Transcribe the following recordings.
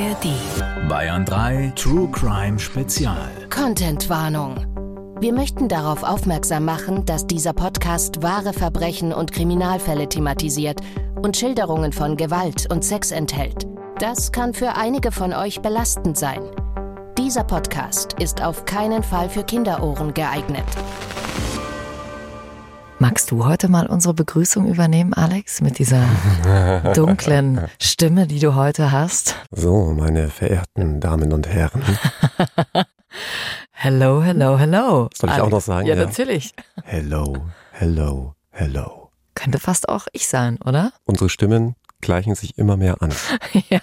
ARD. Bayern 3 True Crime Spezial. Contentwarnung. Wir möchten darauf aufmerksam machen, dass dieser Podcast wahre Verbrechen und Kriminalfälle thematisiert und Schilderungen von Gewalt und Sex enthält. Das kann für einige von euch belastend sein. Dieser Podcast ist auf keinen Fall für Kinderohren geeignet. Magst du heute mal unsere Begrüßung übernehmen, Alex, mit dieser dunklen Stimme, die du heute hast? So, meine verehrten Damen und Herren. hello, hello, hello. Soll ich Alex. auch noch sagen? Ja, ja, natürlich. Hello, hello, hello. Könnte fast auch ich sein, oder? Unsere Stimmen gleichen sich immer mehr an. ja.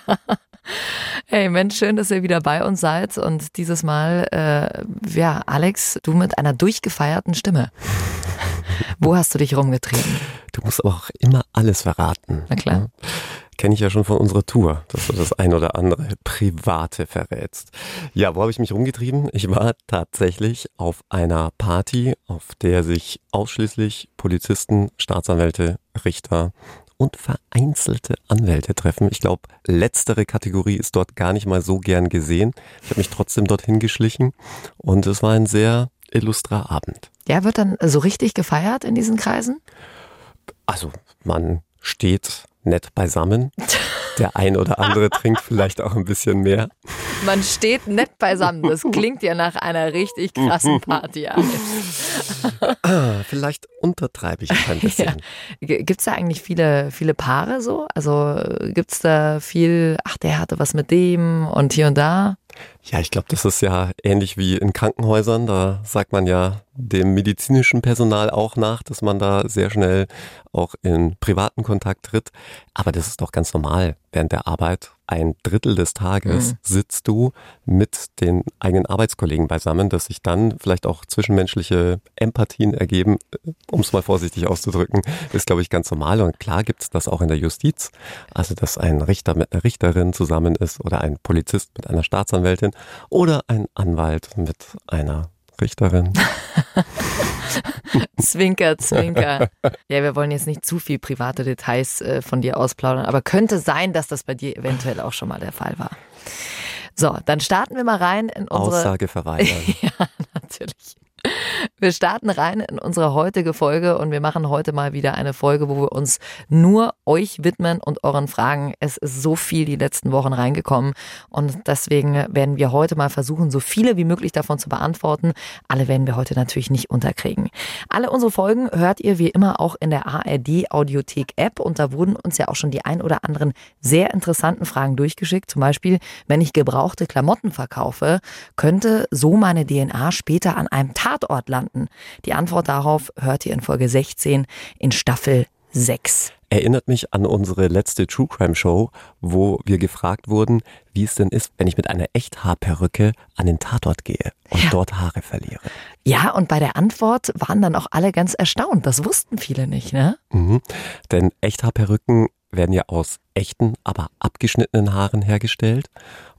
Hey Mensch, schön, dass ihr wieder bei uns seid und dieses Mal, äh, ja, Alex, du mit einer durchgefeierten Stimme. Wo hast du dich rumgetrieben? Du musst aber auch immer alles verraten. Na klar. Ja? Kenne ich ja schon von unserer Tour, dass du das ein oder andere Private verrätst. Ja, wo habe ich mich rumgetrieben? Ich war tatsächlich auf einer Party, auf der sich ausschließlich Polizisten, Staatsanwälte, Richter und vereinzelte Anwälte treffen. Ich glaube, letztere Kategorie ist dort gar nicht mal so gern gesehen. Ich habe mich trotzdem dorthin geschlichen und es war ein sehr illustrer Abend. Ja, wird dann so richtig gefeiert in diesen Kreisen? Also, man steht nett beisammen. Der ein oder andere trinkt vielleicht auch ein bisschen mehr. Man steht nett beisammen. Das klingt ja nach einer richtig krassen Party. ah, vielleicht untertreibe ich ein bisschen. Ja. Gibt es da eigentlich viele, viele Paare so? Also gibt es da viel, ach, der hatte was mit dem und hier und da? Ja, ich glaube, das ist ja ähnlich wie in Krankenhäusern. Da sagt man ja dem medizinischen Personal auch nach, dass man da sehr schnell auch in privaten Kontakt tritt. Aber das ist doch ganz normal während der Arbeit. Ein Drittel des Tages mhm. sitzt du mit den eigenen Arbeitskollegen beisammen, dass sich dann vielleicht auch zwischenmenschliche Empathien ergeben, um es mal vorsichtig auszudrücken, ist, glaube ich, ganz normal. Und klar gibt es das auch in der Justiz. Also, dass ein Richter mit einer Richterin zusammen ist oder ein Polizist mit einer Staatsanwältin oder ein Anwalt mit einer Richterin. zwinker, zwinker. Ja, wir wollen jetzt nicht zu viel private Details äh, von dir ausplaudern, aber könnte sein, dass das bei dir eventuell auch schon mal der Fall war. So, dann starten wir mal rein in unsere Aussage verweigern. ja. Wir starten rein in unsere heutige Folge und wir machen heute mal wieder eine Folge, wo wir uns nur euch widmen und euren Fragen. Es ist so viel die letzten Wochen reingekommen und deswegen werden wir heute mal versuchen, so viele wie möglich davon zu beantworten. Alle werden wir heute natürlich nicht unterkriegen. Alle unsere Folgen hört ihr wie immer auch in der ARD Audiothek App und da wurden uns ja auch schon die ein oder anderen sehr interessanten Fragen durchgeschickt. Zum Beispiel, wenn ich gebrauchte Klamotten verkaufe, könnte so meine DNA später an einem Tatort landen? Die Antwort darauf hört ihr in Folge 16 in Staffel 6. Erinnert mich an unsere letzte True Crime Show, wo wir gefragt wurden, wie es denn ist, wenn ich mit einer Echthaarperücke an den Tatort gehe und ja. dort Haare verliere. Ja, und bei der Antwort waren dann auch alle ganz erstaunt. Das wussten viele nicht, ne? Mhm. Denn Echthaarperücken werden ja aus echten, aber abgeschnittenen Haaren hergestellt.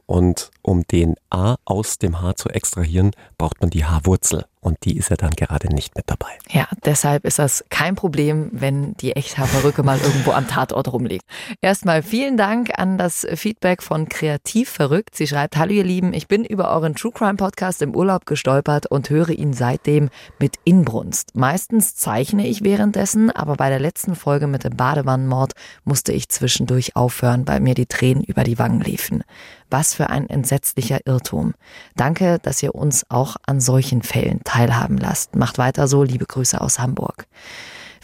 Und um DNA aus dem Haar zu extrahieren, braucht man die Haarwurzel. Und die ist ja dann gerade nicht mit dabei. Ja, deshalb ist das kein Problem, wenn die Echthaarperücke mal irgendwo am Tatort rumliegt. Erstmal vielen Dank an das Feedback von Kreativ Verrückt. Sie schreibt, hallo ihr Lieben, ich bin über euren True Crime Podcast im Urlaub gestolpert und höre ihn seitdem mit Inbrunst. Meistens zeichne ich währenddessen, aber bei der letzten Folge mit dem Badewannenmord musste ich zwischendurch aufhören, weil mir die Tränen über die Wangen liefen. Was für ein entsetzlicher Irrtum. Danke, dass ihr uns auch an solchen Fällen teilhaben lasst. Macht weiter so. Liebe Grüße aus Hamburg.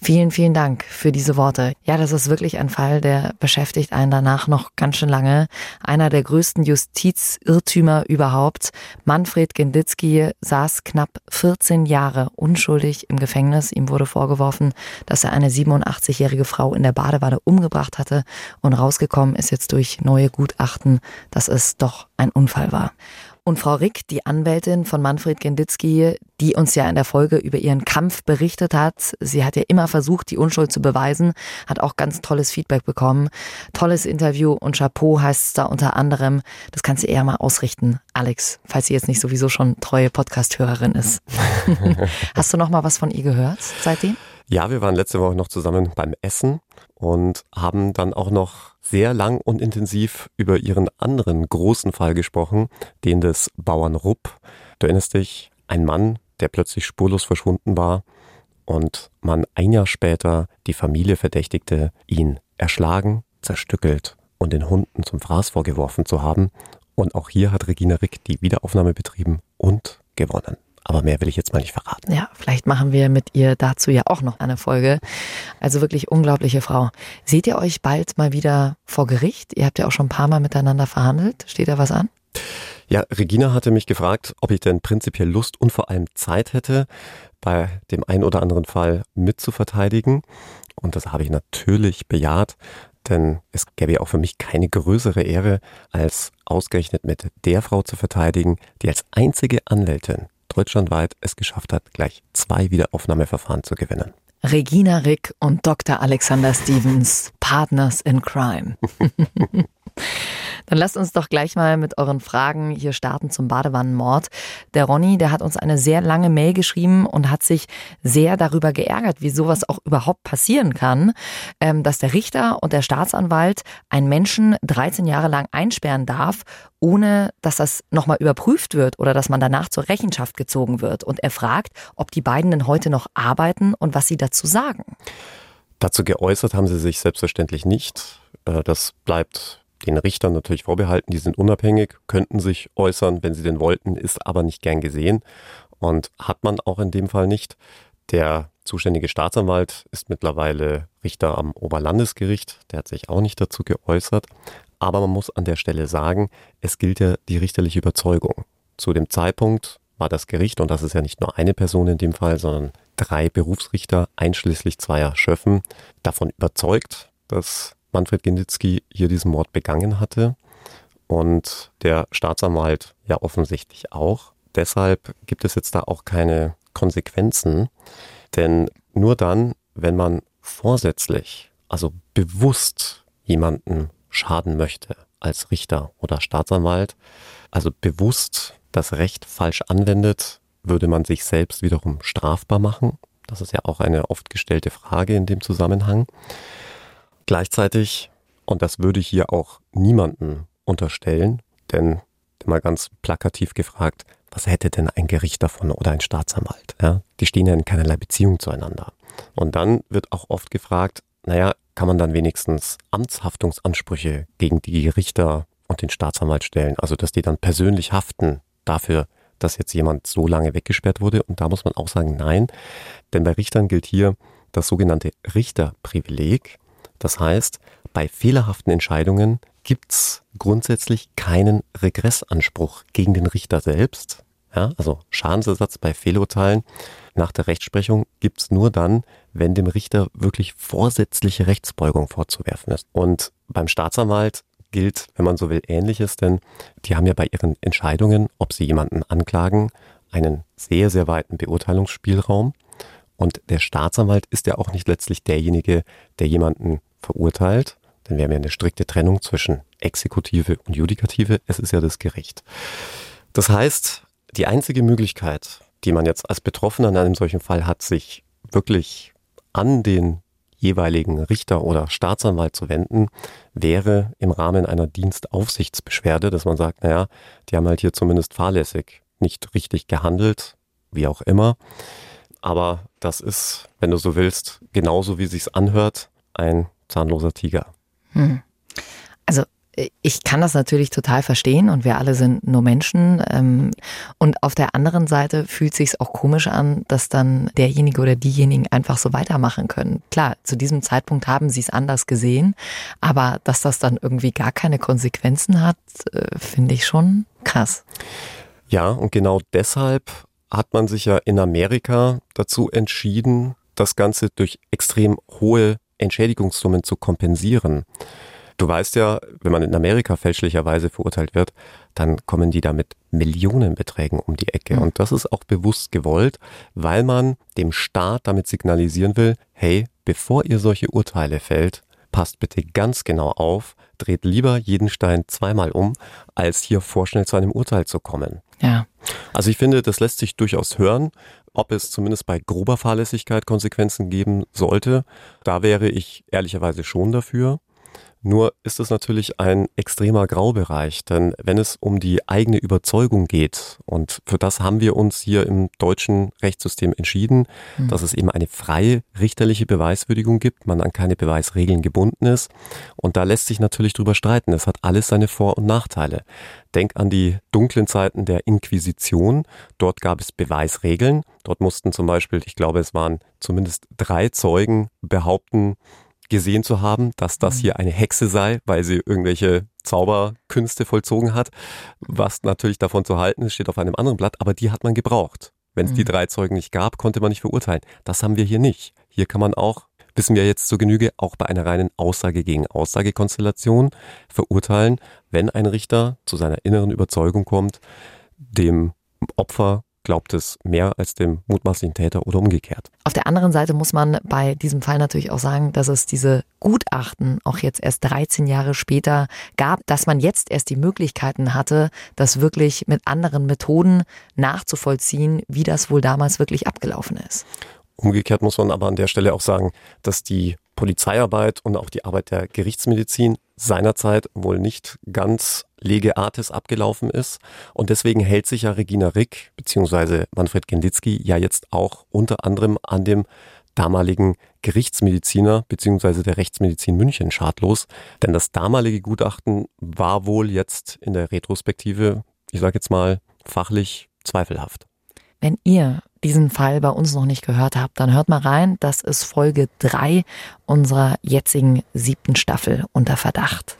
Vielen, vielen Dank für diese Worte. Ja, das ist wirklich ein Fall, der beschäftigt einen danach noch ganz schön lange. Einer der größten Justizirrtümer überhaupt. Manfred Genditzki saß knapp 14 Jahre unschuldig im Gefängnis. Ihm wurde vorgeworfen, dass er eine 87-jährige Frau in der Badewanne umgebracht hatte und rausgekommen ist jetzt durch neue Gutachten, dass es doch ein Unfall war. Und Frau Rick, die Anwältin von Manfred Genditzki, die uns ja in der Folge über ihren Kampf berichtet hat, sie hat ja immer versucht, die Unschuld zu beweisen, hat auch ganz tolles Feedback bekommen. Tolles Interview und Chapeau heißt es da unter anderem. Das kannst du eher mal ausrichten, Alex, falls sie jetzt nicht sowieso schon treue Podcast-Hörerin ist. Hast du noch mal was von ihr gehört seitdem? Ja, wir waren letzte Woche noch zusammen beim Essen und haben dann auch noch sehr lang und intensiv über ihren anderen großen Fall gesprochen, den des Bauern Rupp. Du erinnerst dich, ein Mann, der plötzlich spurlos verschwunden war und man ein Jahr später die Familie verdächtigte, ihn erschlagen, zerstückelt und den Hunden zum Fraß vorgeworfen zu haben. Und auch hier hat Regina Rick die Wiederaufnahme betrieben und gewonnen. Aber mehr will ich jetzt mal nicht verraten. Ja, vielleicht machen wir mit ihr dazu ja auch noch eine Folge. Also wirklich unglaubliche Frau. Seht ihr euch bald mal wieder vor Gericht? Ihr habt ja auch schon ein paar Mal miteinander verhandelt. Steht da was an? Ja, Regina hatte mich gefragt, ob ich denn prinzipiell Lust und vor allem Zeit hätte, bei dem einen oder anderen Fall mitzuverteidigen. Und das habe ich natürlich bejaht, denn es gäbe ja auch für mich keine größere Ehre, als ausgerechnet mit der Frau zu verteidigen, die als einzige Anwältin deutschlandweit es geschafft hat, gleich zwei Wiederaufnahmeverfahren zu gewinnen. Regina Rick und Dr. Alexander Stevens, Partners in Crime. Dann lasst uns doch gleich mal mit euren Fragen hier starten zum Badewannenmord. Der Ronny, der hat uns eine sehr lange Mail geschrieben und hat sich sehr darüber geärgert, wie sowas auch überhaupt passieren kann, ähm, dass der Richter und der Staatsanwalt einen Menschen 13 Jahre lang einsperren darf, ohne dass das nochmal überprüft wird oder dass man danach zur Rechenschaft gezogen wird. Und er fragt, ob die beiden denn heute noch arbeiten und was sie dazu sagen. Dazu geäußert haben sie sich selbstverständlich nicht. Äh, das bleibt den Richtern natürlich vorbehalten, die sind unabhängig, könnten sich äußern, wenn sie denn wollten, ist aber nicht gern gesehen und hat man auch in dem Fall nicht. Der zuständige Staatsanwalt ist mittlerweile Richter am Oberlandesgericht, der hat sich auch nicht dazu geäußert, aber man muss an der Stelle sagen, es gilt ja die richterliche Überzeugung. Zu dem Zeitpunkt war das Gericht, und das ist ja nicht nur eine Person in dem Fall, sondern drei Berufsrichter einschließlich zweier Schöffen, davon überzeugt, dass Manfred Ginditzki hier diesen Mord begangen hatte und der Staatsanwalt ja offensichtlich auch. Deshalb gibt es jetzt da auch keine Konsequenzen, denn nur dann, wenn man vorsätzlich, also bewusst jemanden schaden möchte als Richter oder Staatsanwalt, also bewusst das Recht falsch anwendet, würde man sich selbst wiederum strafbar machen. Das ist ja auch eine oft gestellte Frage in dem Zusammenhang. Gleichzeitig, und das würde ich hier auch niemanden unterstellen, denn mal ganz plakativ gefragt, was hätte denn ein Gericht davon oder ein Staatsanwalt? Ja? Die stehen ja in keinerlei Beziehung zueinander. Und dann wird auch oft gefragt, naja, kann man dann wenigstens Amtshaftungsansprüche gegen die Richter und den Staatsanwalt stellen? Also, dass die dann persönlich haften dafür, dass jetzt jemand so lange weggesperrt wurde. Und da muss man auch sagen, nein, denn bei Richtern gilt hier das sogenannte Richterprivileg. Das heißt, bei fehlerhaften Entscheidungen gibt's grundsätzlich keinen Regressanspruch gegen den Richter selbst. Ja, also Schadensersatz bei Fehlurteilen nach der Rechtsprechung gibt's nur dann, wenn dem Richter wirklich vorsätzliche Rechtsbeugung vorzuwerfen ist. Und beim Staatsanwalt gilt, wenn man so will, ähnliches, denn die haben ja bei ihren Entscheidungen, ob sie jemanden anklagen, einen sehr, sehr weiten Beurteilungsspielraum. Und der Staatsanwalt ist ja auch nicht letztlich derjenige, der jemanden verurteilt, denn wir haben ja eine strikte Trennung zwischen Exekutive und Judikative. Es ist ja das Gericht. Das heißt, die einzige Möglichkeit, die man jetzt als Betroffener in einem solchen Fall hat, sich wirklich an den jeweiligen Richter oder Staatsanwalt zu wenden, wäre im Rahmen einer Dienstaufsichtsbeschwerde, dass man sagt, naja, die haben halt hier zumindest fahrlässig nicht richtig gehandelt, wie auch immer. Aber das ist, wenn du so willst, genauso wie sich's anhört, ein zahnloser Tiger. Hm. Also ich kann das natürlich total verstehen und wir alle sind nur Menschen. Ähm, und auf der anderen Seite fühlt sich auch komisch an, dass dann derjenige oder diejenigen einfach so weitermachen können. Klar, zu diesem Zeitpunkt haben sie es anders gesehen, aber dass das dann irgendwie gar keine Konsequenzen hat, äh, finde ich schon krass. Ja, und genau deshalb hat man sich ja in Amerika dazu entschieden, das Ganze durch extrem hohe Entschädigungssummen zu kompensieren. Du weißt ja, wenn man in Amerika fälschlicherweise verurteilt wird, dann kommen die da mit Millionenbeträgen um die Ecke. Und das ist auch bewusst gewollt, weil man dem Staat damit signalisieren will, hey, bevor ihr solche Urteile fällt, passt bitte ganz genau auf, dreht lieber jeden Stein zweimal um, als hier vorschnell zu einem Urteil zu kommen. Ja. Also ich finde, das lässt sich durchaus hören, ob es zumindest bei grober Fahrlässigkeit Konsequenzen geben sollte. Da wäre ich ehrlicherweise schon dafür. Nur ist es natürlich ein extremer Graubereich, denn wenn es um die eigene Überzeugung geht, und für das haben wir uns hier im deutschen Rechtssystem entschieden, mhm. dass es eben eine freie richterliche Beweiswürdigung gibt, man an keine Beweisregeln gebunden ist. Und da lässt sich natürlich drüber streiten. Es hat alles seine Vor- und Nachteile. Denk an die dunklen Zeiten der Inquisition. Dort gab es Beweisregeln. Dort mussten zum Beispiel, ich glaube, es waren zumindest drei Zeugen behaupten, gesehen zu haben, dass das mhm. hier eine Hexe sei, weil sie irgendwelche Zauberkünste vollzogen hat, was natürlich davon zu halten ist, steht auf einem anderen Blatt, aber die hat man gebraucht. Wenn es mhm. die drei Zeugen nicht gab, konnte man nicht verurteilen. Das haben wir hier nicht. Hier kann man auch, wissen wir jetzt zur Genüge, auch bei einer reinen Aussage gegen Aussagekonstellation verurteilen, wenn ein Richter zu seiner inneren Überzeugung kommt, dem Opfer glaubt es mehr als dem mutmaßlichen Täter oder umgekehrt. Auf der anderen Seite muss man bei diesem Fall natürlich auch sagen, dass es diese Gutachten auch jetzt erst 13 Jahre später gab, dass man jetzt erst die Möglichkeiten hatte, das wirklich mit anderen Methoden nachzuvollziehen, wie das wohl damals wirklich abgelaufen ist. Umgekehrt muss man aber an der Stelle auch sagen, dass die Polizeiarbeit und auch die Arbeit der Gerichtsmedizin seinerzeit wohl nicht ganz lege artis abgelaufen ist. Und deswegen hält sich ja Regina Rick bzw. Manfred Genditzki ja jetzt auch unter anderem an dem damaligen Gerichtsmediziner bzw. der Rechtsmedizin München schadlos. Denn das damalige Gutachten war wohl jetzt in der Retrospektive, ich sage jetzt mal, fachlich zweifelhaft. Wenn ihr diesen Fall bei uns noch nicht gehört habt, dann hört mal rein. Das ist Folge drei unserer jetzigen siebten Staffel unter Verdacht.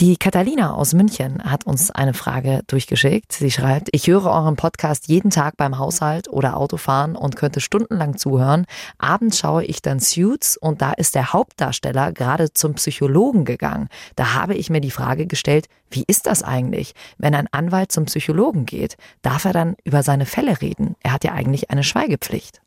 Die Catalina aus München hat uns eine Frage durchgeschickt. Sie schreibt, ich höre euren Podcast jeden Tag beim Haushalt oder Autofahren und könnte stundenlang zuhören. Abends schaue ich dann Suits und da ist der Hauptdarsteller gerade zum Psychologen gegangen. Da habe ich mir die Frage gestellt, wie ist das eigentlich, wenn ein Anwalt zum Psychologen geht? Darf er dann über seine Fälle reden? Er hat ja eigentlich eine Schweigepflicht.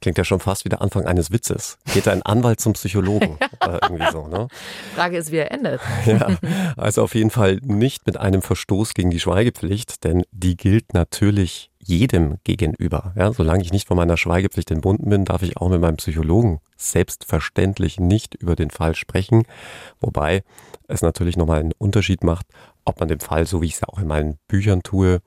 Klingt ja schon fast wie der Anfang eines Witzes. Geht ein Anwalt zum Psychologen? Oder irgendwie so, ne? Frage ist, wie er endet. Ja, also auf jeden Fall nicht mit einem Verstoß gegen die Schweigepflicht, denn die gilt natürlich jedem gegenüber. Ja, solange ich nicht von meiner Schweigepflicht entbunden bin, darf ich auch mit meinem Psychologen selbstverständlich nicht über den Fall sprechen. Wobei es natürlich nochmal einen Unterschied macht, ob man den Fall, so wie ich es ja auch in meinen Büchern tue,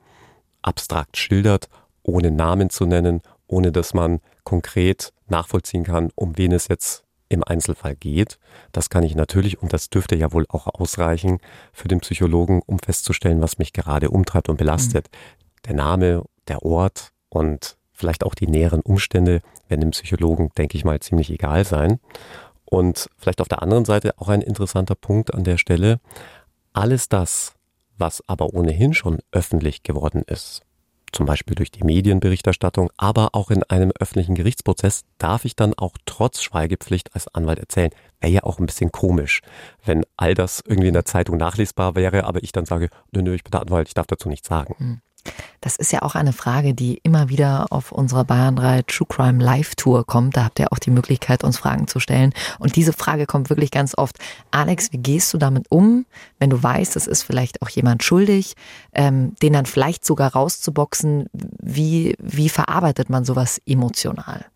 abstrakt schildert, ohne Namen zu nennen ohne dass man konkret nachvollziehen kann, um wen es jetzt im Einzelfall geht. Das kann ich natürlich und das dürfte ja wohl auch ausreichen für den Psychologen, um festzustellen, was mich gerade umtreibt und belastet. Mhm. Der Name, der Ort und vielleicht auch die näheren Umstände werden dem Psychologen, denke ich mal, ziemlich egal sein. Und vielleicht auf der anderen Seite auch ein interessanter Punkt an der Stelle. Alles das, was aber ohnehin schon öffentlich geworden ist, zum Beispiel durch die Medienberichterstattung, aber auch in einem öffentlichen Gerichtsprozess, darf ich dann auch trotz Schweigepflicht als Anwalt erzählen. Wäre ja auch ein bisschen komisch, wenn all das irgendwie in der Zeitung nachlesbar wäre, aber ich dann sage, nö, nö, ich bin der Anwalt, ich darf dazu nichts sagen. Das ist ja auch eine Frage, die immer wieder auf unserer Bayern 3 True Crime Live Tour kommt. Da habt ihr auch die Möglichkeit, uns Fragen zu stellen. Und diese Frage kommt wirklich ganz oft. Alex, wie gehst du damit um, wenn du weißt, es ist vielleicht auch jemand schuldig, ähm, den dann vielleicht sogar rauszuboxen? Wie, wie verarbeitet man sowas emotional?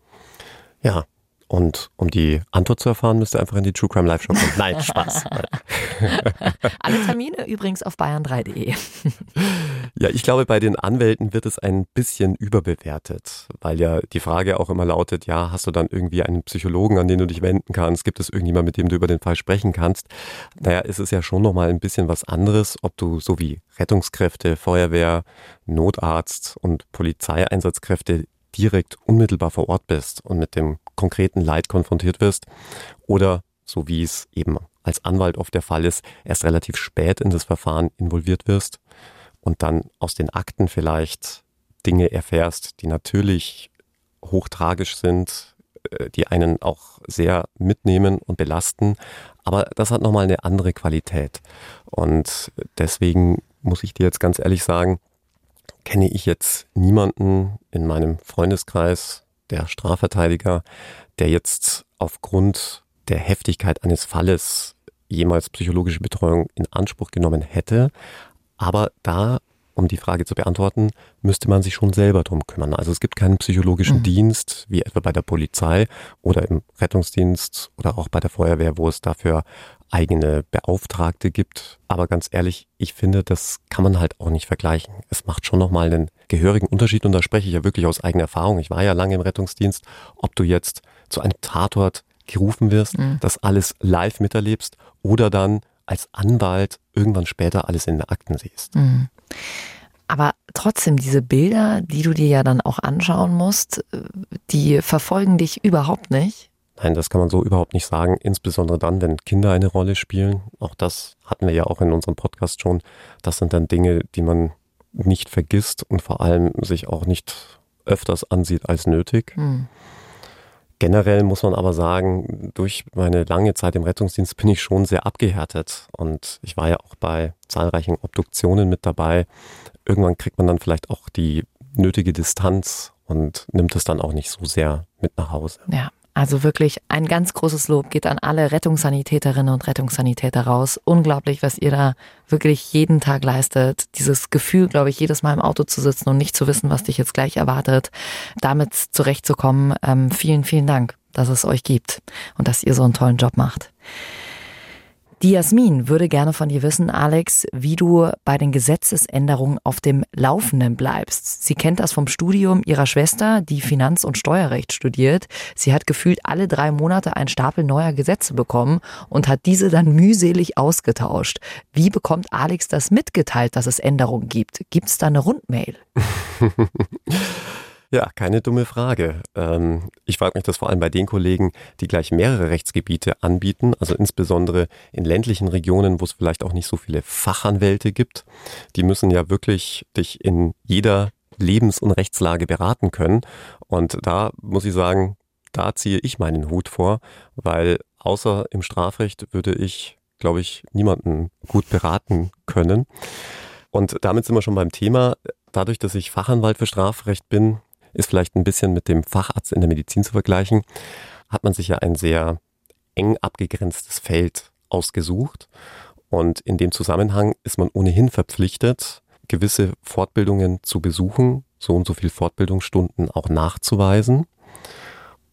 Ja, und um die Antwort zu erfahren, müsst ihr einfach in die True Crime Live Show kommen. Nein, Spaß. Alle Termine übrigens auf bayern3.de. ja, ich glaube, bei den Anwälten wird es ein bisschen überbewertet, weil ja die Frage auch immer lautet, ja, hast du dann irgendwie einen Psychologen, an den du dich wenden kannst? Gibt es irgendjemand, mit dem du über den Fall sprechen kannst? Naja, ist es ja schon nochmal ein bisschen was anderes, ob du so wie Rettungskräfte, Feuerwehr, Notarzt und Polizeieinsatzkräfte direkt unmittelbar vor Ort bist und mit dem konkreten Leid konfrontiert wirst oder so wie es eben als Anwalt oft der Fall ist, erst relativ spät in das Verfahren involviert wirst und dann aus den Akten vielleicht Dinge erfährst, die natürlich hochtragisch sind, äh, die einen auch sehr mitnehmen und belasten. Aber das hat nochmal eine andere Qualität. Und deswegen muss ich dir jetzt ganz ehrlich sagen, kenne ich jetzt niemanden in meinem Freundeskreis, der Strafverteidiger, der jetzt aufgrund der Heftigkeit eines Falles jemals psychologische Betreuung in Anspruch genommen hätte. Aber da um die Frage zu beantworten, müsste man sich schon selber drum kümmern. Also es gibt keinen psychologischen mhm. Dienst, wie etwa bei der Polizei oder im Rettungsdienst oder auch bei der Feuerwehr, wo es dafür eigene Beauftragte gibt. Aber ganz ehrlich, ich finde, das kann man halt auch nicht vergleichen. Es macht schon nochmal einen gehörigen Unterschied und da spreche ich ja wirklich aus eigener Erfahrung. Ich war ja lange im Rettungsdienst, ob du jetzt zu einem Tatort gerufen wirst, mhm. das alles live miterlebst oder dann als Anwalt irgendwann später alles in den Akten siehst. Mhm. Aber trotzdem, diese Bilder, die du dir ja dann auch anschauen musst, die verfolgen dich überhaupt nicht. Nein, das kann man so überhaupt nicht sagen, insbesondere dann, wenn Kinder eine Rolle spielen. Auch das hatten wir ja auch in unserem Podcast schon. Das sind dann Dinge, die man nicht vergisst und vor allem sich auch nicht öfters ansieht als nötig. Hm. Generell muss man aber sagen, durch meine lange Zeit im Rettungsdienst bin ich schon sehr abgehärtet und ich war ja auch bei zahlreichen Obduktionen mit dabei. Irgendwann kriegt man dann vielleicht auch die nötige Distanz und nimmt es dann auch nicht so sehr mit nach Hause. Ja. Also wirklich ein ganz großes Lob geht an alle Rettungssanitäterinnen und Rettungssanitäter raus. Unglaublich, was ihr da wirklich jeden Tag leistet. Dieses Gefühl, glaube ich, jedes Mal im Auto zu sitzen und nicht zu wissen, was dich jetzt gleich erwartet, damit zurechtzukommen. Ähm, vielen, vielen Dank, dass es euch gibt und dass ihr so einen tollen Job macht. Die Jasmin würde gerne von dir wissen, Alex, wie du bei den Gesetzesänderungen auf dem Laufenden bleibst. Sie kennt das vom Studium ihrer Schwester, die Finanz- und Steuerrecht studiert. Sie hat gefühlt alle drei Monate einen Stapel neuer Gesetze bekommen und hat diese dann mühselig ausgetauscht. Wie bekommt Alex das mitgeteilt, dass es Änderungen gibt? Gibt es da eine Rundmail? Ja, keine dumme Frage. Ähm, ich frage mich das vor allem bei den Kollegen, die gleich mehrere Rechtsgebiete anbieten, also insbesondere in ländlichen Regionen, wo es vielleicht auch nicht so viele Fachanwälte gibt. Die müssen ja wirklich dich in jeder Lebens- und Rechtslage beraten können. Und da muss ich sagen, da ziehe ich meinen Hut vor, weil außer im Strafrecht würde ich, glaube ich, niemanden gut beraten können. Und damit sind wir schon beim Thema. Dadurch, dass ich Fachanwalt für Strafrecht bin, ist vielleicht ein bisschen mit dem Facharzt in der Medizin zu vergleichen, hat man sich ja ein sehr eng abgegrenztes Feld ausgesucht. Und in dem Zusammenhang ist man ohnehin verpflichtet, gewisse Fortbildungen zu besuchen, so und so viel Fortbildungsstunden auch nachzuweisen.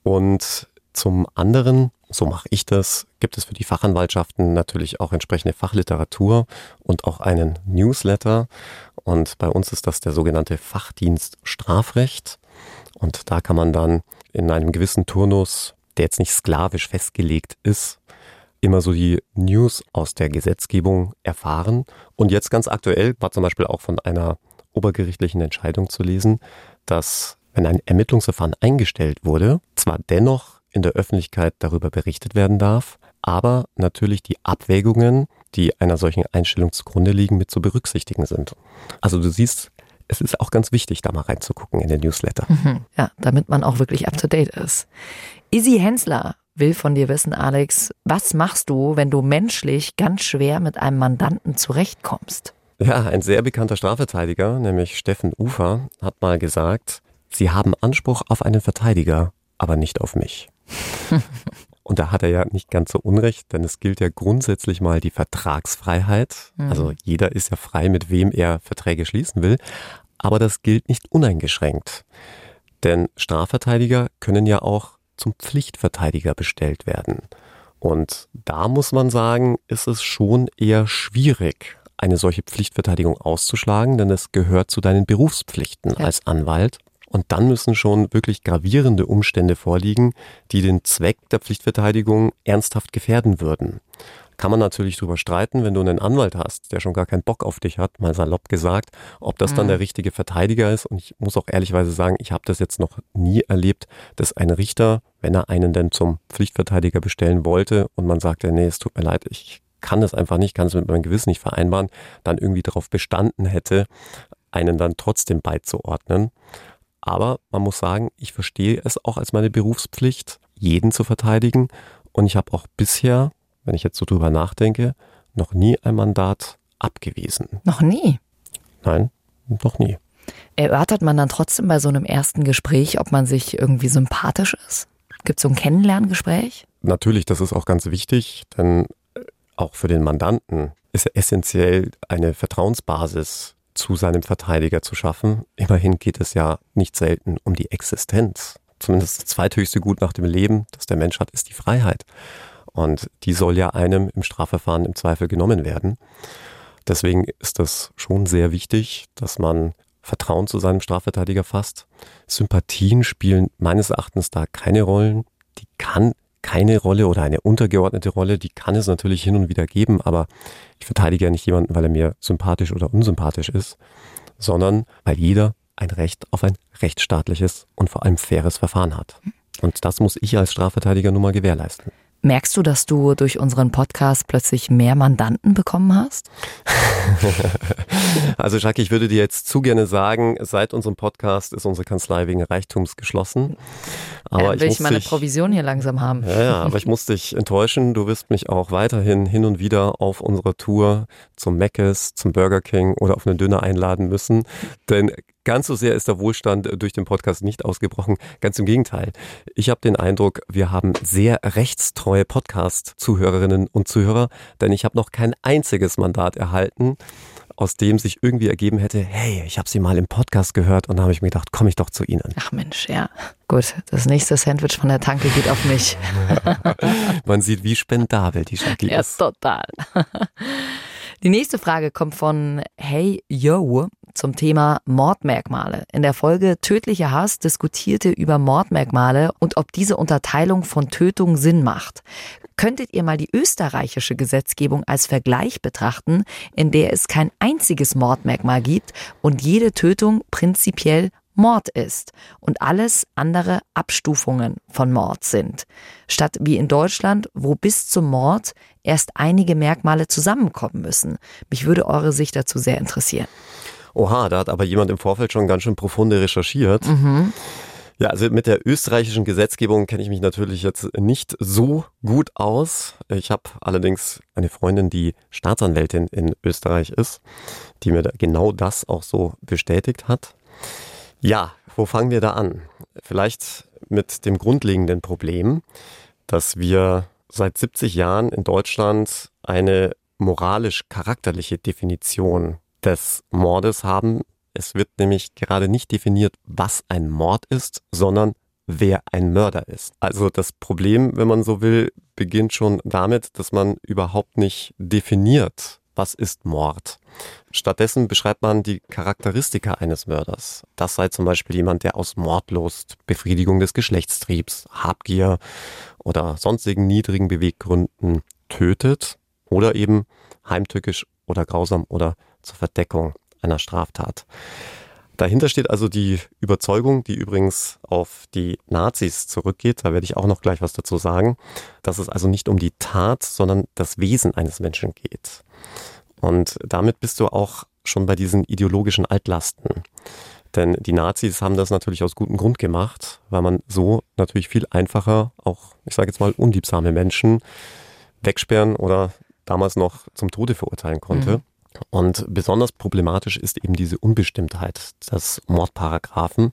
Und zum anderen, so mache ich das, gibt es für die Fachanwaltschaften natürlich auch entsprechende Fachliteratur und auch einen Newsletter. Und bei uns ist das der sogenannte Fachdienst Strafrecht. Und da kann man dann in einem gewissen Turnus, der jetzt nicht sklavisch festgelegt ist, immer so die News aus der Gesetzgebung erfahren. Und jetzt ganz aktuell war zum Beispiel auch von einer obergerichtlichen Entscheidung zu lesen, dass wenn ein Ermittlungsverfahren eingestellt wurde, zwar dennoch in der Öffentlichkeit darüber berichtet werden darf, aber natürlich die Abwägungen, die einer solchen Einstellung zugrunde liegen, mit zu berücksichtigen sind. Also du siehst, es ist auch ganz wichtig, da mal reinzugucken in den Newsletter. Mhm. Ja, damit man auch wirklich up to date ist. Izzy Hensler will von dir wissen, Alex, was machst du, wenn du menschlich ganz schwer mit einem Mandanten zurechtkommst? Ja, ein sehr bekannter Strafverteidiger, nämlich Steffen Ufer, hat mal gesagt, Sie haben Anspruch auf einen Verteidiger, aber nicht auf mich. Und da hat er ja nicht ganz so unrecht, denn es gilt ja grundsätzlich mal die Vertragsfreiheit. Mhm. Also jeder ist ja frei, mit wem er Verträge schließen will. Aber das gilt nicht uneingeschränkt. Denn Strafverteidiger können ja auch zum Pflichtverteidiger bestellt werden. Und da muss man sagen, ist es schon eher schwierig, eine solche Pflichtverteidigung auszuschlagen, denn es gehört zu deinen Berufspflichten ja. als Anwalt. Und dann müssen schon wirklich gravierende Umstände vorliegen, die den Zweck der Pflichtverteidigung ernsthaft gefährden würden. Kann man natürlich drüber streiten, wenn du einen Anwalt hast, der schon gar keinen Bock auf dich hat, mal salopp gesagt, ob das dann mhm. der richtige Verteidiger ist. Und ich muss auch ehrlichweise sagen, ich habe das jetzt noch nie erlebt, dass ein Richter, wenn er einen denn zum Pflichtverteidiger bestellen wollte und man sagte, nee, es tut mir leid, ich kann es einfach nicht, kann es mit meinem Gewissen nicht vereinbaren, dann irgendwie darauf bestanden hätte, einen dann trotzdem beizuordnen. Aber man muss sagen, ich verstehe es auch als meine Berufspflicht, jeden zu verteidigen. Und ich habe auch bisher, wenn ich jetzt so drüber nachdenke, noch nie ein Mandat abgewiesen. Noch nie? Nein, noch nie. Erörtert man dann trotzdem bei so einem ersten Gespräch, ob man sich irgendwie sympathisch ist? Gibt es so ein Kennenlerngespräch? Natürlich, das ist auch ganz wichtig, denn auch für den Mandanten ist essentiell eine Vertrauensbasis zu seinem Verteidiger zu schaffen. Immerhin geht es ja nicht selten um die Existenz. Zumindest das zweithöchste Gut nach dem Leben, das der Mensch hat, ist die Freiheit. Und die soll ja einem im Strafverfahren im Zweifel genommen werden. Deswegen ist das schon sehr wichtig, dass man Vertrauen zu seinem Strafverteidiger fasst. Sympathien spielen meines Erachtens da keine Rollen. Die kann keine Rolle oder eine untergeordnete Rolle, die kann es natürlich hin und wieder geben, aber ich verteidige ja nicht jemanden, weil er mir sympathisch oder unsympathisch ist, sondern weil jeder ein Recht auf ein rechtsstaatliches und vor allem faires Verfahren hat. Und das muss ich als Strafverteidiger nun mal gewährleisten. Merkst du, dass du durch unseren Podcast plötzlich mehr Mandanten bekommen hast? also Jacques, ich würde dir jetzt zu gerne sagen, seit unserem Podcast ist unsere Kanzlei wegen Reichtums geschlossen. Aber ja, will ich, ich meine dich, Provision hier langsam haben. Ja, ja, aber ich muss dich enttäuschen. Du wirst mich auch weiterhin hin und wieder auf unserer Tour zum Mc's, zum Burger King oder auf einen Döner einladen müssen. Denn Ganz so sehr ist der Wohlstand durch den Podcast nicht ausgebrochen. Ganz im Gegenteil. Ich habe den Eindruck, wir haben sehr rechtstreue Podcast-Zuhörerinnen und Zuhörer, denn ich habe noch kein einziges Mandat erhalten, aus dem sich irgendwie ergeben hätte, hey, ich habe sie mal im Podcast gehört und da habe ich mir gedacht, komme ich doch zu Ihnen. Ach Mensch, ja. Gut, das nächste Sandwich von der Tanke geht auf mich. Man sieht, wie spendabel die Jackie ist. Ja, total. Die nächste Frage kommt von Hey Yo zum Thema Mordmerkmale. In der Folge Tödlicher Hass diskutierte über Mordmerkmale und ob diese Unterteilung von Tötung Sinn macht. Könntet ihr mal die österreichische Gesetzgebung als Vergleich betrachten, in der es kein einziges Mordmerkmal gibt und jede Tötung prinzipiell Mord ist und alles andere Abstufungen von Mord sind. Statt wie in Deutschland, wo bis zum Mord erst einige Merkmale zusammenkommen müssen. Mich würde eure Sicht dazu sehr interessieren. Oha, da hat aber jemand im Vorfeld schon ganz schön profunde recherchiert. Mhm. Ja, also mit der österreichischen Gesetzgebung kenne ich mich natürlich jetzt nicht so gut aus. Ich habe allerdings eine Freundin, die Staatsanwältin in Österreich ist, die mir genau das auch so bestätigt hat. Ja, wo fangen wir da an? Vielleicht mit dem grundlegenden Problem, dass wir seit 70 Jahren in Deutschland eine moralisch-charakterliche Definition des Mordes haben. Es wird nämlich gerade nicht definiert, was ein Mord ist, sondern wer ein Mörder ist. Also das Problem, wenn man so will, beginnt schon damit, dass man überhaupt nicht definiert, was ist Mord. Stattdessen beschreibt man die Charakteristika eines Mörders. Das sei zum Beispiel jemand, der aus Mordlust, Befriedigung des Geschlechtstriebs, Habgier oder sonstigen niedrigen Beweggründen tötet oder eben heimtückisch oder grausam oder zur Verdeckung einer Straftat. Dahinter steht also die Überzeugung, die übrigens auf die Nazis zurückgeht, da werde ich auch noch gleich was dazu sagen, dass es also nicht um die Tat, sondern das Wesen eines Menschen geht. Und damit bist du auch schon bei diesen ideologischen Altlasten. Denn die Nazis haben das natürlich aus gutem Grund gemacht, weil man so natürlich viel einfacher auch, ich sage jetzt mal, unliebsame Menschen wegsperren oder damals noch zum Tode verurteilen konnte. Mhm. Und besonders problematisch ist eben diese Unbestimmtheit des Mordparagraphen.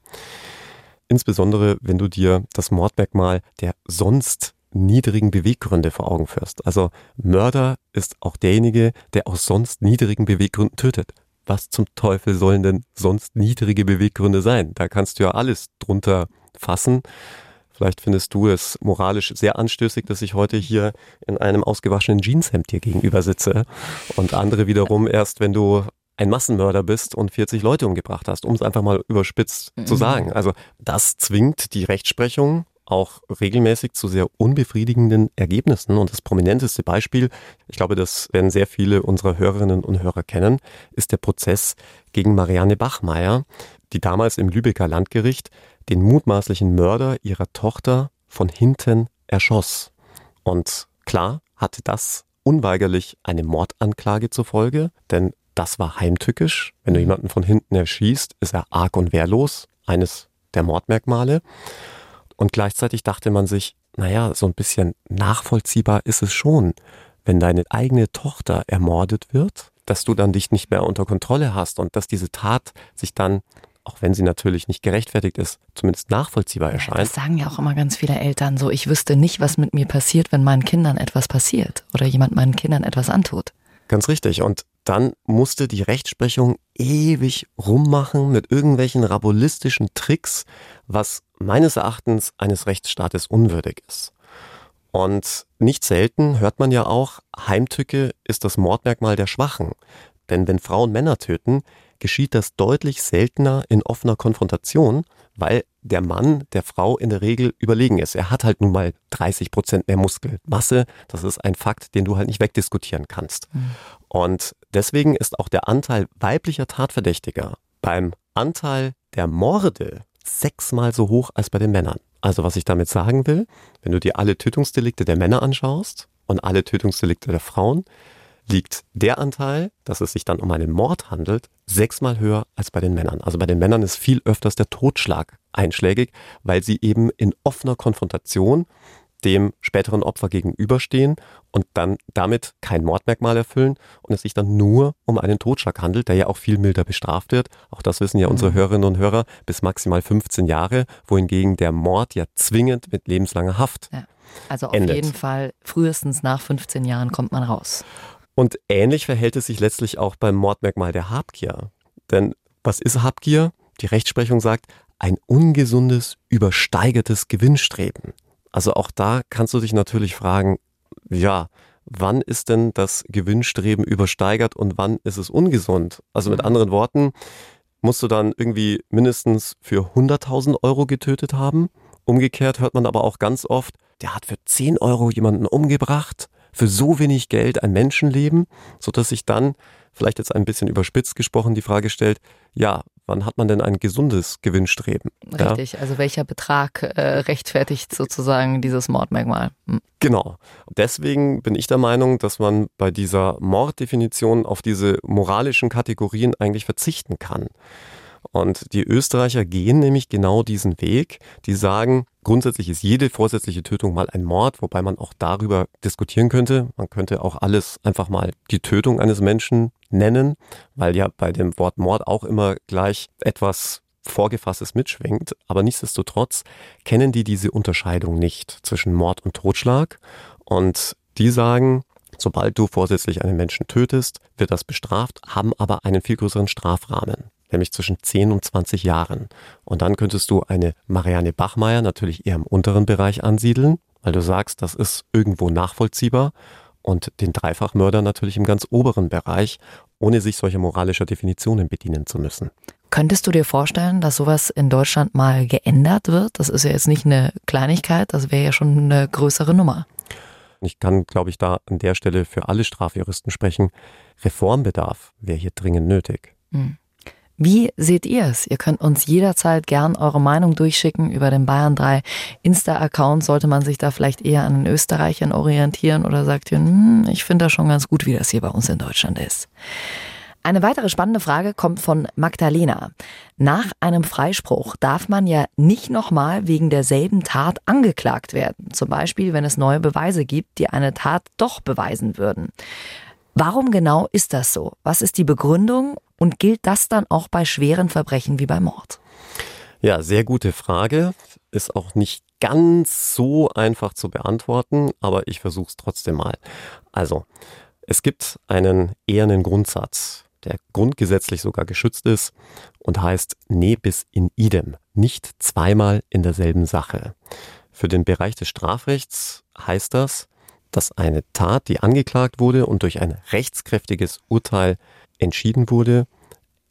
Insbesondere, wenn du dir das Mordmerkmal der sonst niedrigen Beweggründe vor Augen führst. Also Mörder ist auch derjenige, der aus sonst niedrigen Beweggründen tötet. Was zum Teufel sollen denn sonst niedrige Beweggründe sein? Da kannst du ja alles drunter fassen. Vielleicht findest du es moralisch sehr anstößig, dass ich heute hier in einem ausgewaschenen Jeanshemd dir gegenüber sitze und andere wiederum erst, wenn du ein Massenmörder bist und 40 Leute umgebracht hast, um es einfach mal überspitzt mhm. zu sagen. Also das zwingt die Rechtsprechung auch regelmäßig zu sehr unbefriedigenden Ergebnissen. Und das prominenteste Beispiel, ich glaube, das werden sehr viele unserer Hörerinnen und Hörer kennen, ist der Prozess gegen Marianne Bachmeier, die damals im Lübecker Landgericht den mutmaßlichen Mörder ihrer Tochter von hinten erschoss. Und klar hatte das unweigerlich eine Mordanklage zur Folge, denn das war heimtückisch. Wenn du jemanden von hinten erschießt, ist er arg und wehrlos, eines der Mordmerkmale. Und gleichzeitig dachte man sich, naja, so ein bisschen nachvollziehbar ist es schon, wenn deine eigene Tochter ermordet wird, dass du dann dich nicht mehr unter Kontrolle hast und dass diese Tat sich dann, auch wenn sie natürlich nicht gerechtfertigt ist, zumindest nachvollziehbar erscheint. Das sagen ja auch immer ganz viele Eltern so, ich wüsste nicht, was mit mir passiert, wenn meinen Kindern etwas passiert oder jemand meinen Kindern etwas antut. Ganz richtig. Und dann musste die Rechtsprechung ewig rummachen mit irgendwelchen rabulistischen Tricks, was meines Erachtens eines Rechtsstaates unwürdig ist. Und nicht selten hört man ja auch, Heimtücke ist das Mordmerkmal der Schwachen. Denn wenn Frauen Männer töten, geschieht das deutlich seltener in offener Konfrontation, weil der Mann der Frau in der Regel überlegen ist. Er hat halt nun mal 30 Prozent mehr Muskelmasse. Das ist ein Fakt, den du halt nicht wegdiskutieren kannst. Mhm. Und deswegen ist auch der Anteil weiblicher Tatverdächtiger beim Anteil der Morde sechsmal so hoch als bei den Männern. Also was ich damit sagen will, wenn du dir alle Tötungsdelikte der Männer anschaust und alle Tötungsdelikte der Frauen, liegt der Anteil, dass es sich dann um einen Mord handelt, sechsmal höher als bei den Männern. Also bei den Männern ist viel öfters der Totschlag einschlägig, weil sie eben in offener Konfrontation dem späteren Opfer gegenüberstehen und dann damit kein Mordmerkmal erfüllen und es sich dann nur um einen Totschlag handelt, der ja auch viel milder bestraft wird. Auch das wissen ja unsere mhm. Hörerinnen und Hörer bis maximal 15 Jahre, wohingegen der Mord ja zwingend mit lebenslanger Haft. Ja. Also auf endet. jeden Fall frühestens nach 15 Jahren kommt man raus. Und ähnlich verhält es sich letztlich auch beim Mordmerkmal der Habgier. Denn was ist Habgier? Die Rechtsprechung sagt, ein ungesundes, übersteigertes Gewinnstreben. Also auch da kannst du dich natürlich fragen, ja, wann ist denn das Gewinnstreben übersteigert und wann ist es ungesund? Also mit mhm. anderen Worten, musst du dann irgendwie mindestens für 100.000 Euro getötet haben? Umgekehrt hört man aber auch ganz oft, der hat für 10 Euro jemanden umgebracht für so wenig Geld ein Menschenleben, so dass sich dann vielleicht jetzt ein bisschen überspitzt gesprochen die Frage stellt, ja, wann hat man denn ein gesundes Gewinnstreben? Richtig, ja? also welcher Betrag äh, rechtfertigt sozusagen dieses Mordmerkmal? Hm. Genau. Deswegen bin ich der Meinung, dass man bei dieser Morddefinition auf diese moralischen Kategorien eigentlich verzichten kann. Und die Österreicher gehen nämlich genau diesen Weg. Die sagen, grundsätzlich ist jede vorsätzliche Tötung mal ein Mord, wobei man auch darüber diskutieren könnte. Man könnte auch alles einfach mal die Tötung eines Menschen nennen, weil ja bei dem Wort Mord auch immer gleich etwas Vorgefasstes mitschwingt. Aber nichtsdestotrotz kennen die diese Unterscheidung nicht zwischen Mord und Totschlag. Und die sagen, sobald du vorsätzlich einen Menschen tötest, wird das bestraft, haben aber einen viel größeren Strafrahmen nämlich zwischen 10 und 20 Jahren. Und dann könntest du eine Marianne Bachmeier natürlich eher im unteren Bereich ansiedeln, weil du sagst, das ist irgendwo nachvollziehbar und den Dreifachmörder natürlich im ganz oberen Bereich, ohne sich solcher moralischer Definitionen bedienen zu müssen. Könntest du dir vorstellen, dass sowas in Deutschland mal geändert wird? Das ist ja jetzt nicht eine Kleinigkeit, das wäre ja schon eine größere Nummer. Ich kann, glaube ich, da an der Stelle für alle Strafjuristen sprechen. Reformbedarf wäre hier dringend nötig. Hm. Wie seht ihr es? Ihr könnt uns jederzeit gern eure Meinung durchschicken über den Bayern 3 Insta-Account. Sollte man sich da vielleicht eher an den Österreichern orientieren oder sagt ihr, hm, ich finde das schon ganz gut, wie das hier bei uns in Deutschland ist? Eine weitere spannende Frage kommt von Magdalena. Nach einem Freispruch darf man ja nicht nochmal wegen derselben Tat angeklagt werden. Zum Beispiel, wenn es neue Beweise gibt, die eine Tat doch beweisen würden. Warum genau ist das so? Was ist die Begründung und gilt das dann auch bei schweren Verbrechen wie bei Mord? Ja, sehr gute Frage. Ist auch nicht ganz so einfach zu beantworten, aber ich versuche es trotzdem mal. Also, es gibt einen ehernen Grundsatz, der grundgesetzlich sogar geschützt ist und heißt ne bis in idem, nicht zweimal in derselben Sache. Für den Bereich des Strafrechts heißt das, dass eine Tat, die angeklagt wurde und durch ein rechtskräftiges Urteil entschieden wurde,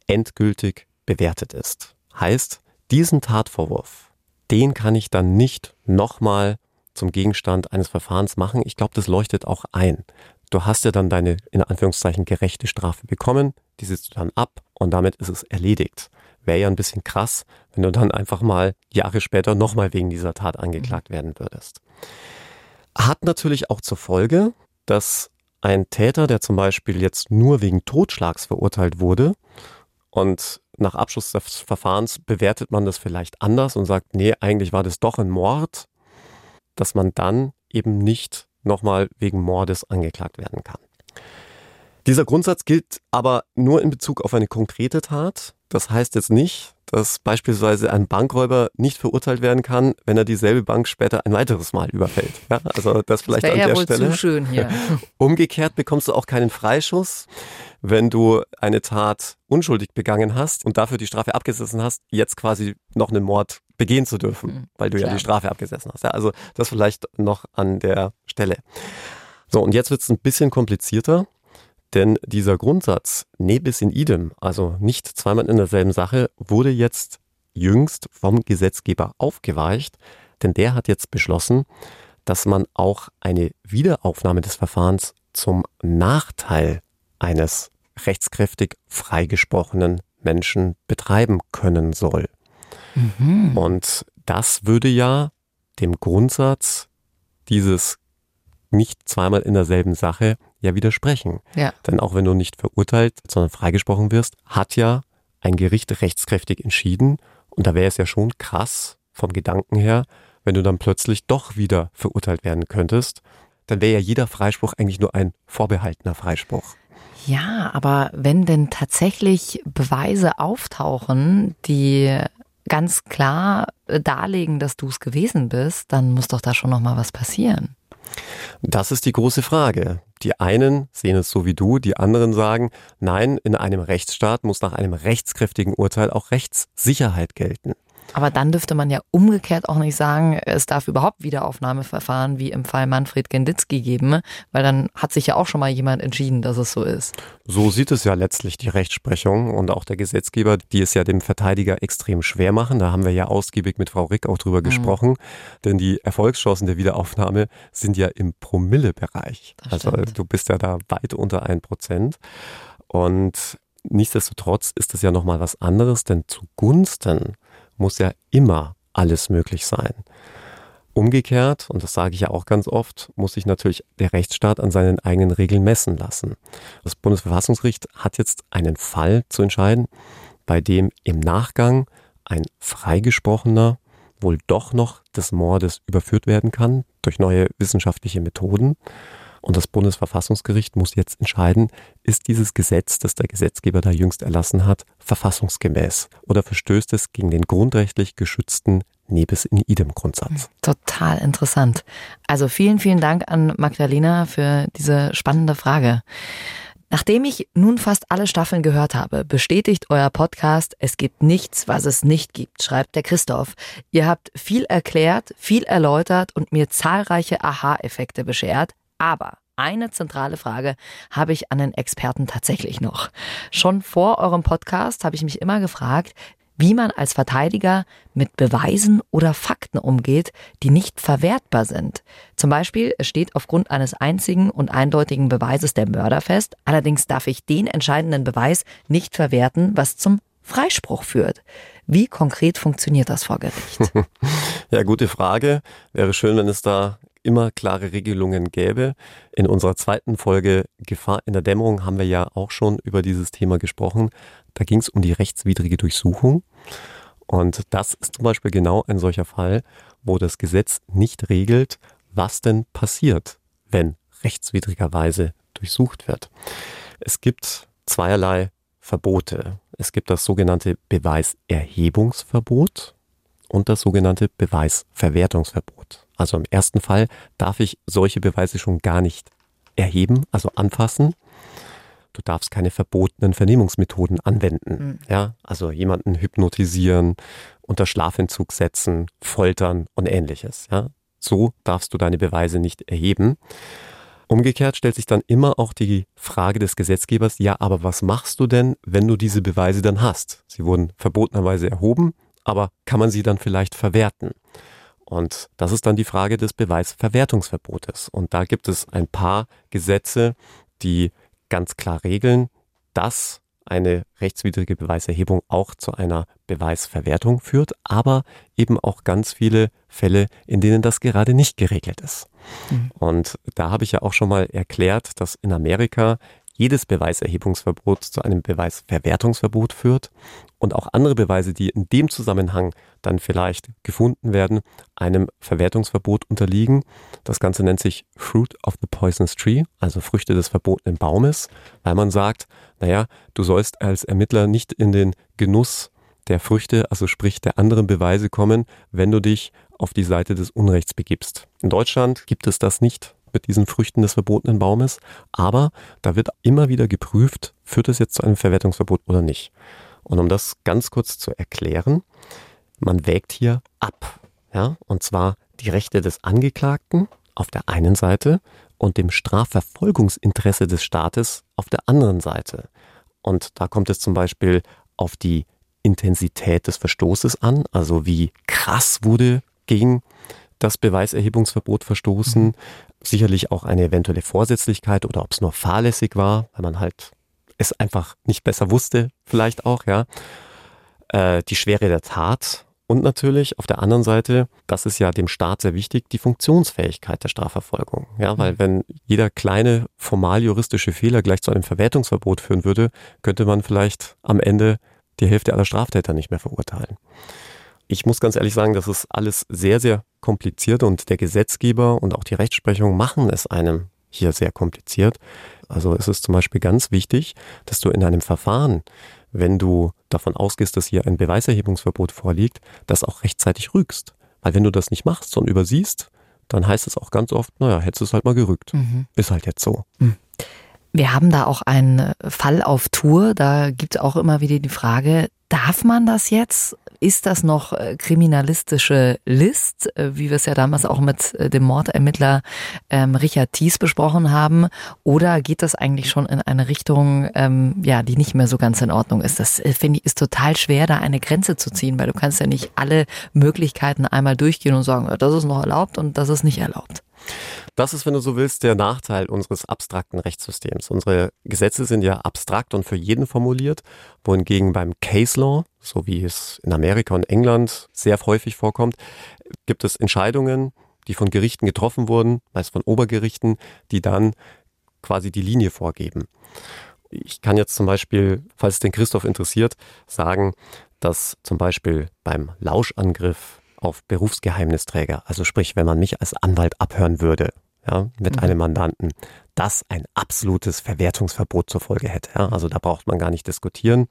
endgültig bewertet ist. Heißt, diesen Tatvorwurf, den kann ich dann nicht nochmal zum Gegenstand eines Verfahrens machen. Ich glaube, das leuchtet auch ein. Du hast ja dann deine, in Anführungszeichen, gerechte Strafe bekommen, die sitzt du dann ab und damit ist es erledigt. Wäre ja ein bisschen krass, wenn du dann einfach mal Jahre später nochmal wegen dieser Tat angeklagt werden würdest. Hat natürlich auch zur Folge, dass ein Täter, der zum Beispiel jetzt nur wegen Totschlags verurteilt wurde und nach Abschluss des Verfahrens bewertet man das vielleicht anders und sagt, nee, eigentlich war das doch ein Mord, dass man dann eben nicht nochmal wegen Mordes angeklagt werden kann. Dieser Grundsatz gilt aber nur in Bezug auf eine konkrete Tat. Das heißt jetzt nicht, dass beispielsweise ein Bankräuber nicht verurteilt werden kann, wenn er dieselbe Bank später ein weiteres Mal überfällt. Ja, also das vielleicht das an der ja wohl Stelle. Zu schön hier. Umgekehrt bekommst du auch keinen Freischuss, wenn du eine Tat unschuldig begangen hast und dafür die Strafe abgesessen hast, jetzt quasi noch einen Mord begehen zu dürfen, Mhm, weil du ja klar. die Strafe abgesessen hast. Ja, also das vielleicht noch an der Stelle. So, und jetzt wird es ein bisschen komplizierter, denn dieser Grundsatz nebis in idem, also nicht zweimal in derselben Sache, wurde jetzt jüngst vom Gesetzgeber aufgeweicht, denn der hat jetzt beschlossen, dass man auch eine Wiederaufnahme des Verfahrens zum Nachteil eines rechtskräftig freigesprochenen Menschen betreiben können soll. Mhm. Und das würde ja dem Grundsatz dieses nicht zweimal in derselben Sache ja widersprechen. Ja. Denn auch wenn du nicht verurteilt, sondern freigesprochen wirst, hat ja ein Gericht rechtskräftig entschieden. Und da wäre es ja schon krass vom Gedanken her, wenn du dann plötzlich doch wieder verurteilt werden könntest. Dann wäre ja jeder Freispruch eigentlich nur ein vorbehaltener Freispruch. Ja, aber wenn denn tatsächlich Beweise auftauchen, die ganz klar darlegen, dass du es gewesen bist, dann muss doch da schon noch mal was passieren. Das ist die große Frage. Die einen sehen es so wie du, die anderen sagen, nein, in einem Rechtsstaat muss nach einem rechtskräftigen Urteil auch Rechtssicherheit gelten. Aber dann dürfte man ja umgekehrt auch nicht sagen, es darf überhaupt Wiederaufnahmeverfahren wie im Fall Manfred Genditzki geben, weil dann hat sich ja auch schon mal jemand entschieden, dass es so ist. So sieht es ja letztlich die Rechtsprechung und auch der Gesetzgeber, die es ja dem Verteidiger extrem schwer machen. Da haben wir ja ausgiebig mit Frau Rick auch drüber gesprochen, denn die Erfolgschancen der Wiederaufnahme sind ja im Promillebereich. Also du bist ja da weit unter ein Prozent und nichtsdestotrotz ist es ja nochmal was anderes, denn zugunsten muss ja immer alles möglich sein. Umgekehrt, und das sage ich ja auch ganz oft, muss sich natürlich der Rechtsstaat an seinen eigenen Regeln messen lassen. Das Bundesverfassungsgericht hat jetzt einen Fall zu entscheiden, bei dem im Nachgang ein Freigesprochener wohl doch noch des Mordes überführt werden kann durch neue wissenschaftliche Methoden. Und das Bundesverfassungsgericht muss jetzt entscheiden, ist dieses Gesetz, das der Gesetzgeber da jüngst erlassen hat, verfassungsgemäß oder verstößt es gegen den grundrechtlich geschützten Nebis in idem Grundsatz. Total interessant. Also vielen, vielen Dank an Magdalena für diese spannende Frage. Nachdem ich nun fast alle Staffeln gehört habe, bestätigt euer Podcast, es gibt nichts, was es nicht gibt, schreibt der Christoph. Ihr habt viel erklärt, viel erläutert und mir zahlreiche Aha-Effekte beschert, aber eine zentrale Frage habe ich an den Experten tatsächlich noch. Schon vor eurem Podcast habe ich mich immer gefragt, wie man als Verteidiger mit Beweisen oder Fakten umgeht, die nicht verwertbar sind. Zum Beispiel, steht aufgrund eines einzigen und eindeutigen Beweises der Mörder fest, allerdings darf ich den entscheidenden Beweis nicht verwerten, was zum Freispruch führt. Wie konkret funktioniert das vor Gericht? Ja, gute Frage. Wäre schön, wenn es da immer klare Regelungen gäbe. In unserer zweiten Folge Gefahr in der Dämmerung haben wir ja auch schon über dieses Thema gesprochen. Da ging es um die rechtswidrige Durchsuchung. Und das ist zum Beispiel genau ein solcher Fall, wo das Gesetz nicht regelt, was denn passiert, wenn rechtswidrigerweise durchsucht wird. Es gibt zweierlei Verbote. Es gibt das sogenannte Beweiserhebungsverbot und das sogenannte Beweisverwertungsverbot. Also im ersten Fall darf ich solche Beweise schon gar nicht erheben, also anfassen. Du darfst keine verbotenen Vernehmungsmethoden anwenden. Ja, also jemanden hypnotisieren, unter Schlafentzug setzen, foltern und ähnliches. Ja, so darfst du deine Beweise nicht erheben. Umgekehrt stellt sich dann immer auch die Frage des Gesetzgebers, ja, aber was machst du denn, wenn du diese Beweise dann hast? Sie wurden verbotenerweise erhoben, aber kann man sie dann vielleicht verwerten? Und das ist dann die Frage des Beweisverwertungsverbotes. Und da gibt es ein paar Gesetze, die ganz klar regeln, dass eine rechtswidrige Beweiserhebung auch zu einer Beweisverwertung führt, aber eben auch ganz viele Fälle, in denen das gerade nicht geregelt ist. Und da habe ich ja auch schon mal erklärt, dass in Amerika jedes Beweiserhebungsverbot zu einem Beweisverwertungsverbot führt und auch andere Beweise, die in dem Zusammenhang dann vielleicht gefunden werden, einem Verwertungsverbot unterliegen. Das Ganze nennt sich Fruit of the Poisonous Tree, also Früchte des verbotenen Baumes, weil man sagt, naja, du sollst als Ermittler nicht in den Genuss der Früchte, also sprich der anderen Beweise kommen, wenn du dich auf die Seite des Unrechts begibst. In Deutschland gibt es das nicht mit diesen Früchten des verbotenen Baumes, aber da wird immer wieder geprüft, führt es jetzt zu einem Verwertungsverbot oder nicht. Und um das ganz kurz zu erklären, man wägt hier ab, ja, und zwar die Rechte des Angeklagten auf der einen Seite und dem Strafverfolgungsinteresse des Staates auf der anderen Seite. Und da kommt es zum Beispiel auf die Intensität des Verstoßes an, also wie krass wurde gegen das Beweiserhebungsverbot verstoßen, mhm. Sicherlich auch eine eventuelle Vorsätzlichkeit oder ob es nur fahrlässig war, weil man halt es einfach nicht besser wusste, vielleicht auch, ja. Äh, die Schwere der Tat und natürlich auf der anderen Seite, das ist ja dem Staat sehr wichtig, die Funktionsfähigkeit der Strafverfolgung. Ja, weil mhm. wenn jeder kleine formal juristische Fehler gleich zu einem Verwertungsverbot führen würde, könnte man vielleicht am Ende die Hälfte aller Straftäter nicht mehr verurteilen. Ich muss ganz ehrlich sagen, das ist alles sehr, sehr kompliziert und der Gesetzgeber und auch die Rechtsprechung machen es einem hier sehr kompliziert. Also es ist zum Beispiel ganz wichtig, dass du in einem Verfahren, wenn du davon ausgehst, dass hier ein Beweiserhebungsverbot vorliegt, das auch rechtzeitig rügst. Weil wenn du das nicht machst und übersiehst, dann heißt es auch ganz oft, naja, hättest du es halt mal gerückt. Mhm. Ist halt jetzt so. Mhm. Wir haben da auch einen Fall auf Tour. Da gibt es auch immer wieder die Frage, darf man das jetzt? Ist das noch äh, kriminalistische List, äh, wie wir es ja damals auch mit äh, dem Mordermittler ähm, Richard Thies besprochen haben? Oder geht das eigentlich schon in eine Richtung, ähm, ja, die nicht mehr so ganz in Ordnung ist? Das finde ich ist total schwer, da eine Grenze zu ziehen, weil du kannst ja nicht alle Möglichkeiten einmal durchgehen und sagen, das ist noch erlaubt und das ist nicht erlaubt. Das ist, wenn du so willst, der Nachteil unseres abstrakten Rechtssystems. Unsere Gesetze sind ja abstrakt und für jeden formuliert, wohingegen beim Case Law, so wie es in Amerika und England sehr häufig vorkommt, gibt es Entscheidungen, die von Gerichten getroffen wurden, meist von Obergerichten, die dann quasi die Linie vorgeben. Ich kann jetzt zum Beispiel, falls es den Christoph interessiert, sagen, dass zum Beispiel beim Lauschangriff auf Berufsgeheimnisträger, also sprich, wenn man mich als Anwalt abhören würde, ja, mit mhm. einem Mandanten, das ein absolutes Verwertungsverbot zur Folge hätte. Ja. Also da braucht man gar nicht diskutieren.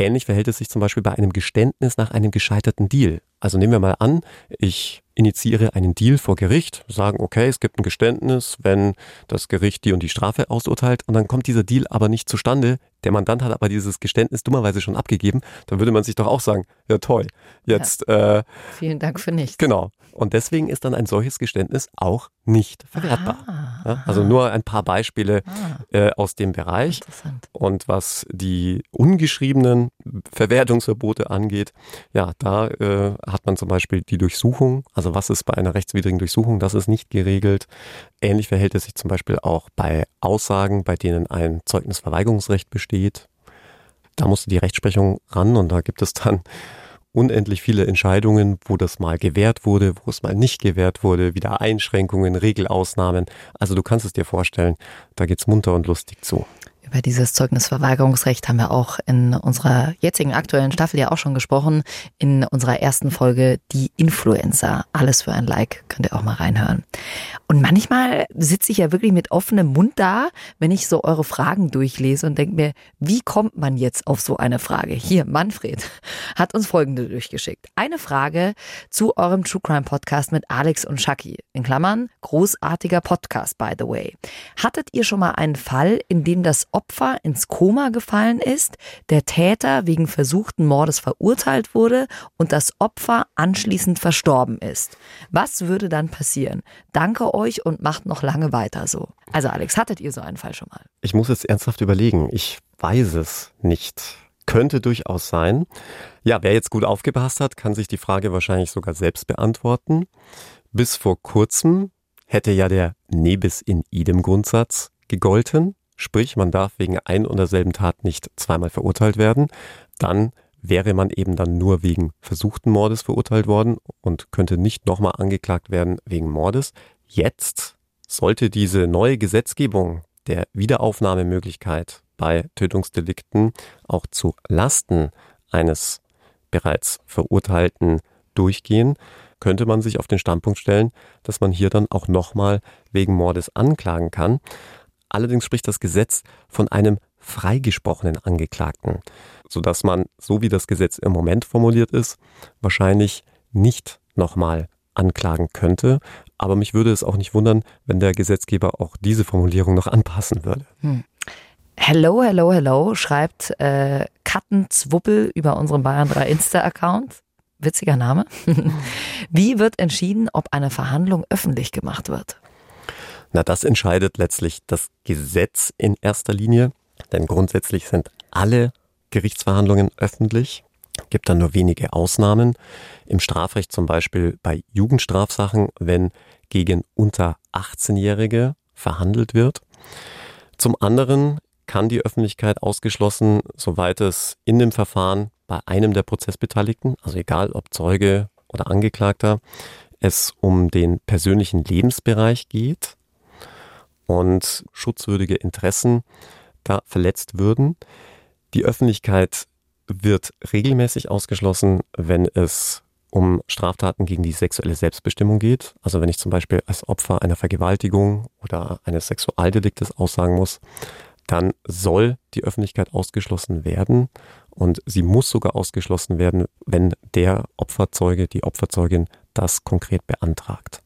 Ähnlich verhält es sich zum Beispiel bei einem Geständnis nach einem gescheiterten Deal. Also nehmen wir mal an, ich initiiere einen Deal vor Gericht, sagen, okay, es gibt ein Geständnis, wenn das Gericht die und die Strafe ausurteilt und dann kommt dieser Deal aber nicht zustande, der Mandant hat aber dieses Geständnis dummerweise schon abgegeben, dann würde man sich doch auch sagen, ja toll, jetzt. Ja. Äh, Vielen Dank für nichts. Genau. Und deswegen ist dann ein solches Geständnis auch nicht verwertbar. Ah, ja, also nur ein paar Beispiele ah, äh, aus dem Bereich. Und was die ungeschriebenen Verwertungsverbote angeht, ja, da äh, hat man zum Beispiel die Durchsuchung. Also was ist bei einer rechtswidrigen Durchsuchung? Das ist nicht geregelt. Ähnlich verhält es sich zum Beispiel auch bei Aussagen, bei denen ein Zeugnisverweigerungsrecht besteht. Da musste die Rechtsprechung ran und da gibt es dann unendlich viele Entscheidungen, wo das mal gewährt wurde, wo es mal nicht gewährt wurde, wieder Einschränkungen, Regelausnahmen. Also du kannst es dir vorstellen, da geht's munter und lustig zu. Über dieses Zeugnisverweigerungsrecht haben wir auch in unserer jetzigen aktuellen Staffel ja auch schon gesprochen. In unserer ersten Folge Die Influencer. Alles für ein Like. Könnt ihr auch mal reinhören. Und manchmal sitze ich ja wirklich mit offenem Mund da, wenn ich so eure Fragen durchlese und denke mir, wie kommt man jetzt auf so eine Frage? Hier, Manfred hat uns folgende durchgeschickt. Eine Frage zu eurem True Crime Podcast mit Alex und Shaki. In Klammern, großartiger Podcast, by the way. Hattet ihr schon mal einen Fall, in dem das Opfer ins Koma gefallen ist, der Täter wegen versuchten Mordes verurteilt wurde und das Opfer anschließend verstorben ist. Was würde dann passieren? Danke euch und macht noch lange weiter so. Also Alex, hattet ihr so einen Fall schon mal? Ich muss jetzt ernsthaft überlegen. Ich weiß es nicht. Könnte durchaus sein. Ja, wer jetzt gut aufgepasst hat, kann sich die Frage wahrscheinlich sogar selbst beantworten. Bis vor kurzem hätte ja der Nebis in idem Grundsatz gegolten. Sprich, man darf wegen ein und derselben Tat nicht zweimal verurteilt werden. Dann wäre man eben dann nur wegen versuchten Mordes verurteilt worden und könnte nicht nochmal angeklagt werden wegen Mordes. Jetzt sollte diese neue Gesetzgebung der Wiederaufnahmemöglichkeit bei Tötungsdelikten auch zu Lasten eines bereits Verurteilten durchgehen, könnte man sich auf den Standpunkt stellen, dass man hier dann auch nochmal wegen Mordes anklagen kann. Allerdings spricht das Gesetz von einem freigesprochenen Angeklagten, sodass man, so wie das Gesetz im Moment formuliert ist, wahrscheinlich nicht nochmal anklagen könnte. Aber mich würde es auch nicht wundern, wenn der Gesetzgeber auch diese Formulierung noch anpassen würde. Hm. Hello, hello, hello, schreibt äh, Kattenzwuppel über unseren Bayern 3 Insta-Account. Witziger Name. Wie wird entschieden, ob eine Verhandlung öffentlich gemacht wird? Na, das entscheidet letztlich das Gesetz in erster Linie, denn grundsätzlich sind alle Gerichtsverhandlungen öffentlich. Gibt dann nur wenige Ausnahmen. Im Strafrecht zum Beispiel bei Jugendstrafsachen, wenn gegen unter 18-Jährige verhandelt wird. Zum anderen kann die Öffentlichkeit ausgeschlossen, soweit es in dem Verfahren bei einem der Prozessbeteiligten, also egal ob Zeuge oder Angeklagter, es um den persönlichen Lebensbereich geht und schutzwürdige Interessen da verletzt würden. Die Öffentlichkeit wird regelmäßig ausgeschlossen, wenn es um Straftaten gegen die sexuelle Selbstbestimmung geht. Also wenn ich zum Beispiel als Opfer einer Vergewaltigung oder eines Sexualdeliktes aussagen muss, dann soll die Öffentlichkeit ausgeschlossen werden und sie muss sogar ausgeschlossen werden, wenn der Opferzeuge, die Opferzeugin das konkret beantragt.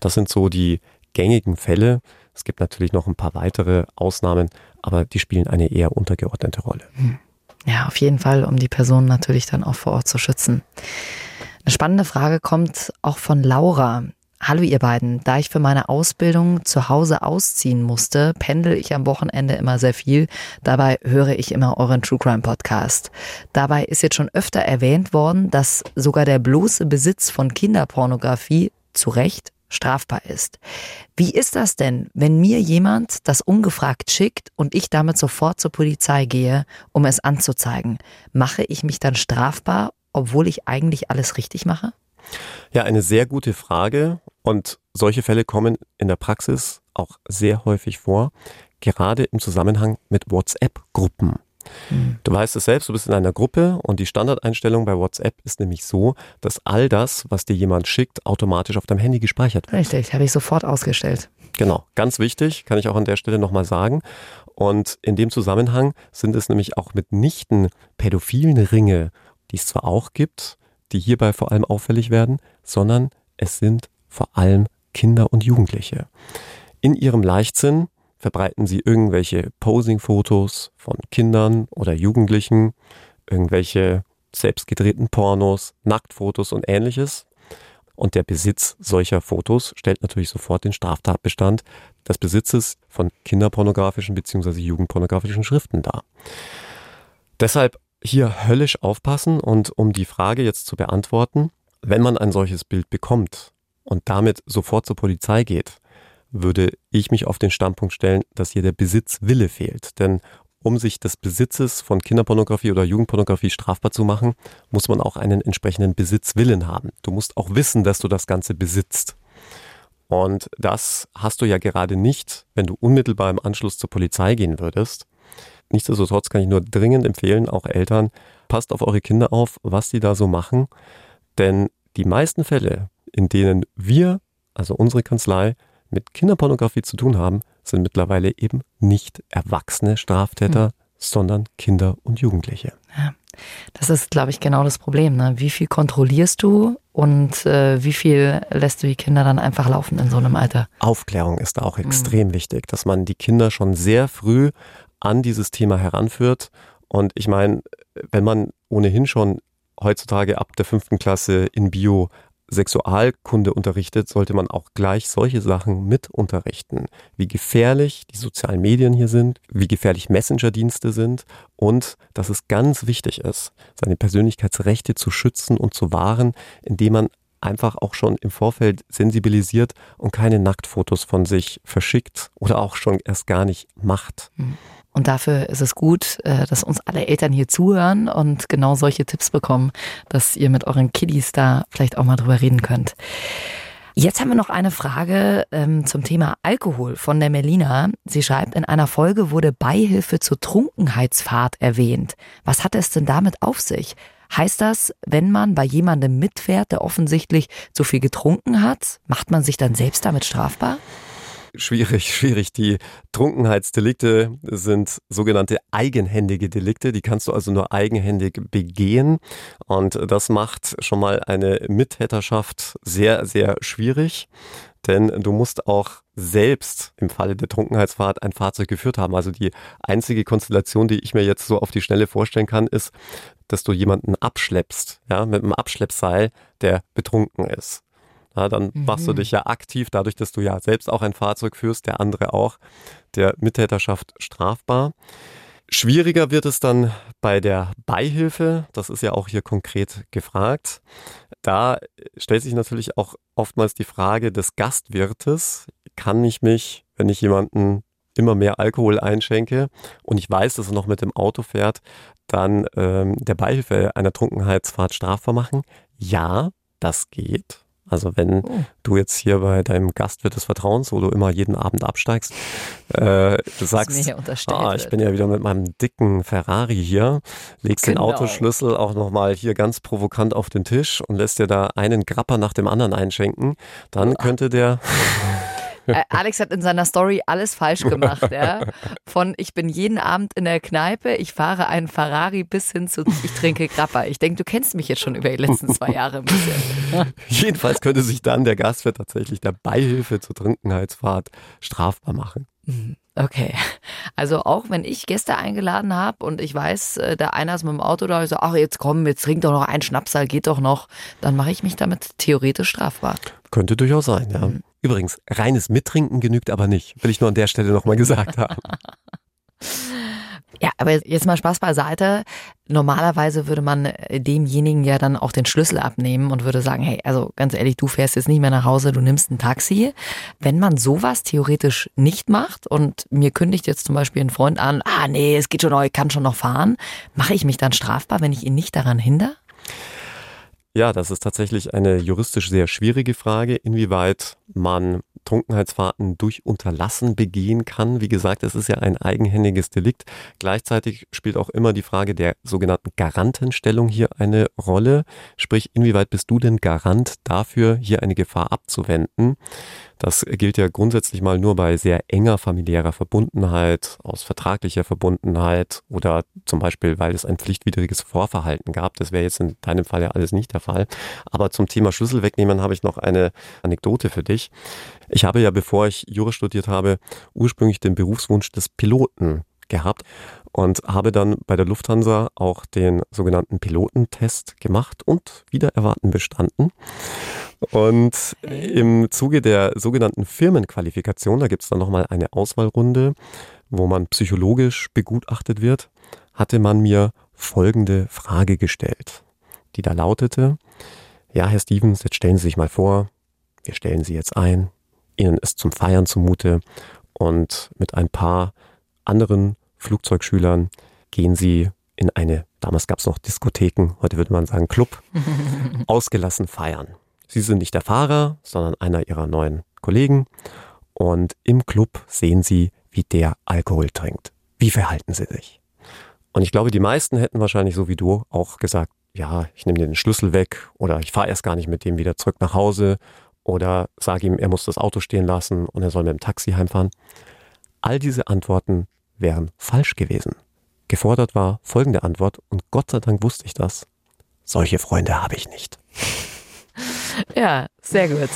Das sind so die gängigen Fälle. Es gibt natürlich noch ein paar weitere Ausnahmen, aber die spielen eine eher untergeordnete Rolle. Hm. Ja, auf jeden Fall, um die Person natürlich dann auch vor Ort zu schützen. Eine spannende Frage kommt auch von Laura. Hallo ihr beiden, da ich für meine Ausbildung zu Hause ausziehen musste, pendel ich am Wochenende immer sehr viel. Dabei höre ich immer euren True Crime Podcast. Dabei ist jetzt schon öfter erwähnt worden, dass sogar der bloße Besitz von Kinderpornografie zu Recht strafbar ist. Wie ist das denn, wenn mir jemand das ungefragt schickt und ich damit sofort zur Polizei gehe, um es anzuzeigen? Mache ich mich dann strafbar, obwohl ich eigentlich alles richtig mache? Ja, eine sehr gute Frage. Und solche Fälle kommen in der Praxis auch sehr häufig vor, gerade im Zusammenhang mit WhatsApp-Gruppen. Mhm. Du weißt es selbst, du bist in einer Gruppe und die Standardeinstellung bei WhatsApp ist nämlich so, dass all das, was dir jemand schickt, automatisch auf deinem Handy gespeichert wird. Richtig, habe ich sofort ausgestellt. Genau, ganz wichtig, kann ich auch an der Stelle nochmal sagen. Und in dem Zusammenhang sind es nämlich auch mitnichten pädophilen Ringe, die es zwar auch gibt, die hierbei vor allem auffällig werden, sondern es sind vor allem Kinder und Jugendliche. In ihrem Leichtsinn verbreiten sie irgendwelche Posing-Fotos von Kindern oder Jugendlichen, irgendwelche selbstgedrehten Pornos, Nacktfotos und ähnliches. Und der Besitz solcher Fotos stellt natürlich sofort den Straftatbestand des Besitzes von kinderpornografischen bzw. jugendpornografischen Schriften dar. Deshalb hier höllisch aufpassen und um die Frage jetzt zu beantworten, wenn man ein solches Bild bekommt und damit sofort zur Polizei geht, würde ich mich auf den Standpunkt stellen, dass hier der Besitzwille fehlt. Denn um sich des Besitzes von Kinderpornografie oder Jugendpornografie strafbar zu machen, muss man auch einen entsprechenden Besitzwillen haben. Du musst auch wissen, dass du das Ganze besitzt. Und das hast du ja gerade nicht, wenn du unmittelbar im Anschluss zur Polizei gehen würdest. Nichtsdestotrotz kann ich nur dringend empfehlen, auch Eltern, passt auf eure Kinder auf, was die da so machen. Denn die meisten Fälle, in denen wir, also unsere Kanzlei, mit Kinderpornografie zu tun haben, sind mittlerweile eben nicht erwachsene Straftäter, mhm. sondern Kinder und Jugendliche. Ja. Das ist, glaube ich, genau das Problem. Ne? Wie viel kontrollierst du und äh, wie viel lässt du die Kinder dann einfach laufen in so einem Alter? Aufklärung ist da auch mhm. extrem mhm. wichtig, dass man die Kinder schon sehr früh an dieses Thema heranführt. Und ich meine, wenn man ohnehin schon heutzutage ab der fünften Klasse in Bio Sexualkunde unterrichtet, sollte man auch gleich solche Sachen mit unterrichten. Wie gefährlich die sozialen Medien hier sind, wie gefährlich Messenger-Dienste sind und dass es ganz wichtig ist, seine Persönlichkeitsrechte zu schützen und zu wahren, indem man einfach auch schon im Vorfeld sensibilisiert und keine Nacktfotos von sich verschickt oder auch schon erst gar nicht macht. Mhm. Und dafür ist es gut, äh, dass uns alle Eltern hier zuhören und genau solche Tipps bekommen, dass ihr mit euren Kiddies da vielleicht auch mal drüber reden könnt. Jetzt haben wir noch eine Frage ähm, zum Thema Alkohol von der Melina. Sie schreibt, in einer Folge wurde Beihilfe zur Trunkenheitsfahrt erwähnt. Was hat es denn damit auf sich? Heißt das, wenn man bei jemandem mitfährt, der offensichtlich zu viel getrunken hat, macht man sich dann selbst damit strafbar? Schwierig, schwierig. Die Trunkenheitsdelikte sind sogenannte eigenhändige Delikte. Die kannst du also nur eigenhändig begehen. Und das macht schon mal eine Mittäterschaft sehr, sehr schwierig. Denn du musst auch selbst im Falle der Trunkenheitsfahrt ein Fahrzeug geführt haben. Also die einzige Konstellation, die ich mir jetzt so auf die Schnelle vorstellen kann, ist, dass du jemanden abschleppst, ja, mit einem Abschleppseil, der betrunken ist. Ja, dann mhm. machst du dich ja aktiv, dadurch, dass du ja selbst auch ein Fahrzeug führst, der andere auch, der Mittäterschaft strafbar. Schwieriger wird es dann bei der Beihilfe. Das ist ja auch hier konkret gefragt. Da stellt sich natürlich auch oftmals die Frage des Gastwirtes. Kann ich mich, wenn ich jemanden immer mehr Alkohol einschenke und ich weiß, dass er noch mit dem Auto fährt, dann ähm, der Beihilfe einer Trunkenheitsfahrt strafbar machen? Ja, das geht. Also wenn oh. du jetzt hier bei deinem Gastwirt des Vertrauens, wo du immer jeden Abend absteigst, äh, du sagst, ah, ich bin ja wieder mit meinem dicken Ferrari hier, legst genau. den Autoschlüssel auch nochmal hier ganz provokant auf den Tisch und lässt dir da einen Grapper nach dem anderen einschenken, dann könnte der Alex hat in seiner Story alles falsch gemacht. Ja? Von ich bin jeden Abend in der Kneipe, ich fahre einen Ferrari bis hin zu ich trinke Grappa. Ich denke, du kennst mich jetzt schon über die letzten zwei Jahre ein bisschen. Jedenfalls könnte sich dann der Gastwirt tatsächlich der Beihilfe zur Trunkenheitsfahrt strafbar machen. Mhm. Okay. Also auch wenn ich Gäste eingeladen habe und ich weiß, äh, der einer ist mit dem Auto da, ich so, ach jetzt komm, jetzt trink doch noch ein Schnapsal, geht doch noch, dann mache ich mich damit theoretisch strafbar. Könnte durchaus sein, ja. Übrigens, reines Mittrinken genügt aber nicht. Will ich nur an der Stelle nochmal gesagt haben. Ja, aber jetzt mal Spaß beiseite. Normalerweise würde man demjenigen ja dann auch den Schlüssel abnehmen und würde sagen, hey, also ganz ehrlich, du fährst jetzt nicht mehr nach Hause, du nimmst ein Taxi. Wenn man sowas theoretisch nicht macht und mir kündigt jetzt zum Beispiel ein Freund an, ah nee, es geht schon noch, ich kann schon noch fahren, mache ich mich dann strafbar, wenn ich ihn nicht daran hindere? Ja, das ist tatsächlich eine juristisch sehr schwierige Frage, inwieweit man Trunkenheitsfahrten durch Unterlassen begehen kann. Wie gesagt, es ist ja ein eigenhändiges Delikt. Gleichzeitig spielt auch immer die Frage der sogenannten Garantenstellung hier eine Rolle. Sprich, inwieweit bist du denn Garant dafür, hier eine Gefahr abzuwenden? Das gilt ja grundsätzlich mal nur bei sehr enger familiärer Verbundenheit, aus vertraglicher Verbundenheit oder zum Beispiel, weil es ein pflichtwidriges Vorverhalten gab. Das wäre jetzt in deinem Fall ja alles nicht der Fall. Aber zum Thema Schlüssel wegnehmen habe ich noch eine Anekdote für dich. Ich habe ja, bevor ich Jura studiert habe, ursprünglich den Berufswunsch des Piloten gehabt und habe dann bei der Lufthansa auch den sogenannten Pilotentest gemacht und wieder erwarten bestanden. Und im Zuge der sogenannten Firmenqualifikation, da gibt es dann nochmal eine Auswahlrunde, wo man psychologisch begutachtet wird, hatte man mir folgende Frage gestellt, die da lautete, ja, Herr Stevens, jetzt stellen Sie sich mal vor, wir stellen Sie jetzt ein, Ihnen ist zum Feiern zumute und mit ein paar anderen Flugzeugschülern gehen Sie in eine, damals gab es noch Diskotheken, heute würde man sagen Club, ausgelassen feiern. Sie sind nicht der Fahrer, sondern einer ihrer neuen Kollegen. Und im Club sehen sie, wie der Alkohol trinkt. Wie verhalten sie sich? Und ich glaube, die meisten hätten wahrscheinlich so wie du auch gesagt, ja, ich nehme dir den Schlüssel weg oder ich fahre erst gar nicht mit dem wieder zurück nach Hause oder sage ihm, er muss das Auto stehen lassen und er soll mit dem Taxi heimfahren. All diese Antworten wären falsch gewesen. Gefordert war folgende Antwort und Gott sei Dank wusste ich das. Solche Freunde habe ich nicht. Ja, sehr gut.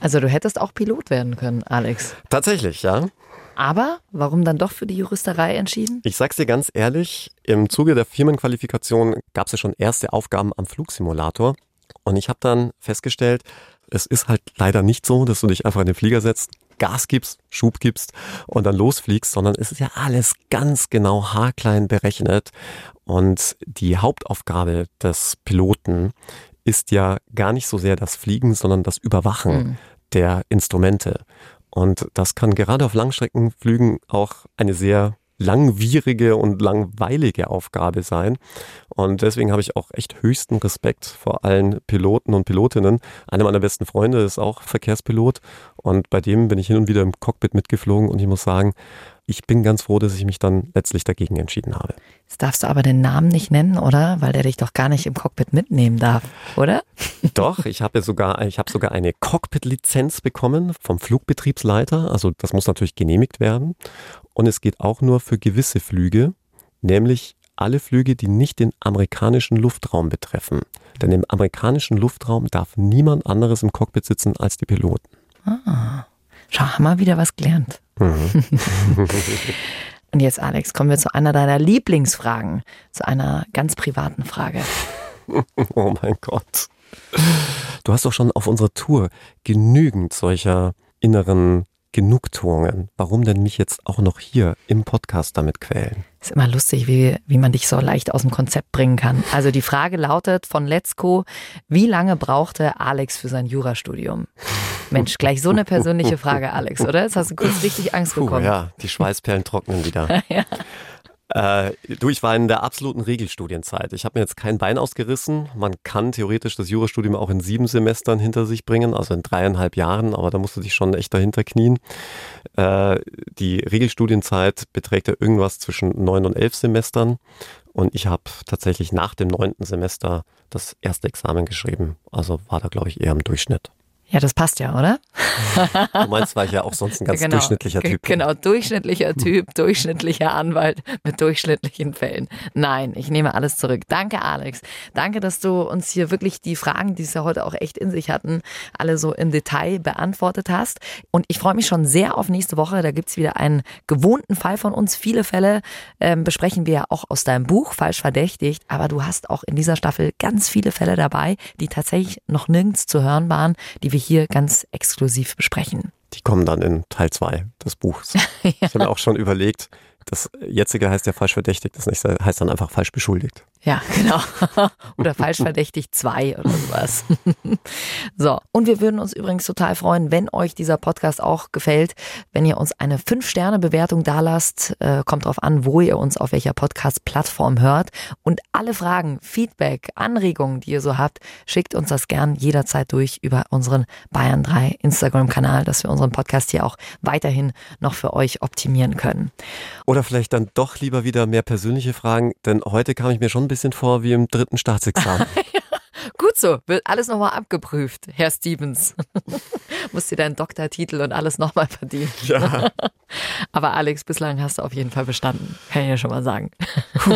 Also du hättest auch Pilot werden können, Alex. Tatsächlich, ja. Aber warum dann doch für die Juristerei entschieden? Ich sag's dir ganz ehrlich, im Zuge der Firmenqualifikation gab es ja schon erste Aufgaben am Flugsimulator. Und ich habe dann festgestellt, es ist halt leider nicht so, dass du dich einfach in den Flieger setzt, Gas gibst, Schub gibst und dann losfliegst, sondern es ist ja alles ganz genau haarklein berechnet. Und die Hauptaufgabe des Piloten ist ja gar nicht so sehr das Fliegen, sondern das Überwachen mhm. der Instrumente. Und das kann gerade auf Langstreckenflügen auch eine sehr langwierige und langweilige Aufgabe sein. Und deswegen habe ich auch echt höchsten Respekt vor allen Piloten und Pilotinnen. Einer meiner besten Freunde ist auch Verkehrspilot und bei dem bin ich hin und wieder im Cockpit mitgeflogen und ich muss sagen, ich bin ganz froh, dass ich mich dann letztlich dagegen entschieden habe. Jetzt darfst du aber den Namen nicht nennen, oder? Weil der dich doch gar nicht im Cockpit mitnehmen darf, oder? Doch, ich habe sogar, ich habe sogar eine Cockpit-Lizenz bekommen vom Flugbetriebsleiter. Also das muss natürlich genehmigt werden. Und es geht auch nur für gewisse Flüge, nämlich alle Flüge, die nicht den amerikanischen Luftraum betreffen. Denn im amerikanischen Luftraum darf niemand anderes im Cockpit sitzen als die Piloten. Ah, schau, haben wir wieder was gelernt. Mhm. Und jetzt, Alex, kommen wir zu einer deiner Lieblingsfragen, zu einer ganz privaten Frage. Oh mein Gott. Du hast doch schon auf unserer Tour genügend solcher inneren Genugtuungen. Warum denn mich jetzt auch noch hier im Podcast damit quälen? Ist immer lustig, wie, wie man dich so leicht aus dem Konzept bringen kann. Also die Frage lautet von Let's Go, wie lange brauchte Alex für sein Jurastudium? Mensch, gleich so eine persönliche Frage, Alex, oder? Jetzt hast du kurz richtig Angst bekommen. Puh, ja, die Schweißperlen trocknen wieder. ja. Äh, du, ich war in der absoluten Regelstudienzeit. Ich habe mir jetzt kein Bein ausgerissen. Man kann theoretisch das Jurastudium auch in sieben Semestern hinter sich bringen, also in dreieinhalb Jahren, aber da musst du dich schon echt dahinter knien. Äh, die Regelstudienzeit beträgt ja irgendwas zwischen neun und elf Semestern. Und ich habe tatsächlich nach dem neunten Semester das erste Examen geschrieben. Also war da, glaube ich, eher im Durchschnitt. Ja, das passt ja, oder? Du meinst, war ich ja auch sonst ein ganz genau, durchschnittlicher Typ. Genau, durchschnittlicher Typ, durchschnittlicher Anwalt mit durchschnittlichen Fällen. Nein, ich nehme alles zurück. Danke, Alex. Danke, dass du uns hier wirklich die Fragen, die es ja heute auch echt in sich hatten, alle so im Detail beantwortet hast. Und ich freue mich schon sehr auf nächste Woche. Da gibt's wieder einen gewohnten Fall von uns. Viele Fälle ähm, besprechen wir ja auch aus deinem Buch, falsch verdächtigt. Aber du hast auch in dieser Staffel ganz viele Fälle dabei, die tatsächlich noch nirgends zu hören waren, die wir hier ganz exklusiv besprechen. Die kommen dann in Teil 2 des Buchs. ja. Ich habe mir auch schon überlegt, das jetzige heißt ja falsch verdächtigt, das nächste heißt dann einfach falsch beschuldigt. Ja, genau. oder falsch verdächtigt zwei oder sowas. so, und wir würden uns übrigens total freuen, wenn euch dieser Podcast auch gefällt, wenn ihr uns eine 5-Sterne-Bewertung dalasst. Äh, kommt drauf an, wo ihr uns auf welcher Podcast-Plattform hört. Und alle Fragen, Feedback, Anregungen, die ihr so habt, schickt uns das gern jederzeit durch über unseren Bayern 3 Instagram-Kanal, dass wir unseren Podcast hier auch weiterhin noch für euch optimieren können. Oder vielleicht dann doch lieber wieder mehr persönliche Fragen, denn heute kam ich mir schon ein bisschen vor wie im dritten Staatsexamen. Gut so, wird alles nochmal abgeprüft, Herr Stevens. Musst dir deinen Doktortitel und alles nochmal verdienen. Ja. Aber Alex, bislang hast du auf jeden Fall bestanden. Kann ich ja schon mal sagen.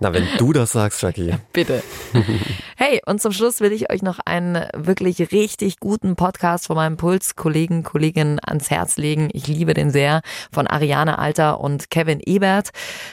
Na, wenn du das sagst, Jackie. Ja, bitte. Hey, und zum Schluss will ich euch noch einen wirklich richtig guten Podcast von meinem Puls-Kollegen, Kolleginnen ans Herz legen. Ich liebe den sehr. Von Ariane Alter und Kevin Ebert.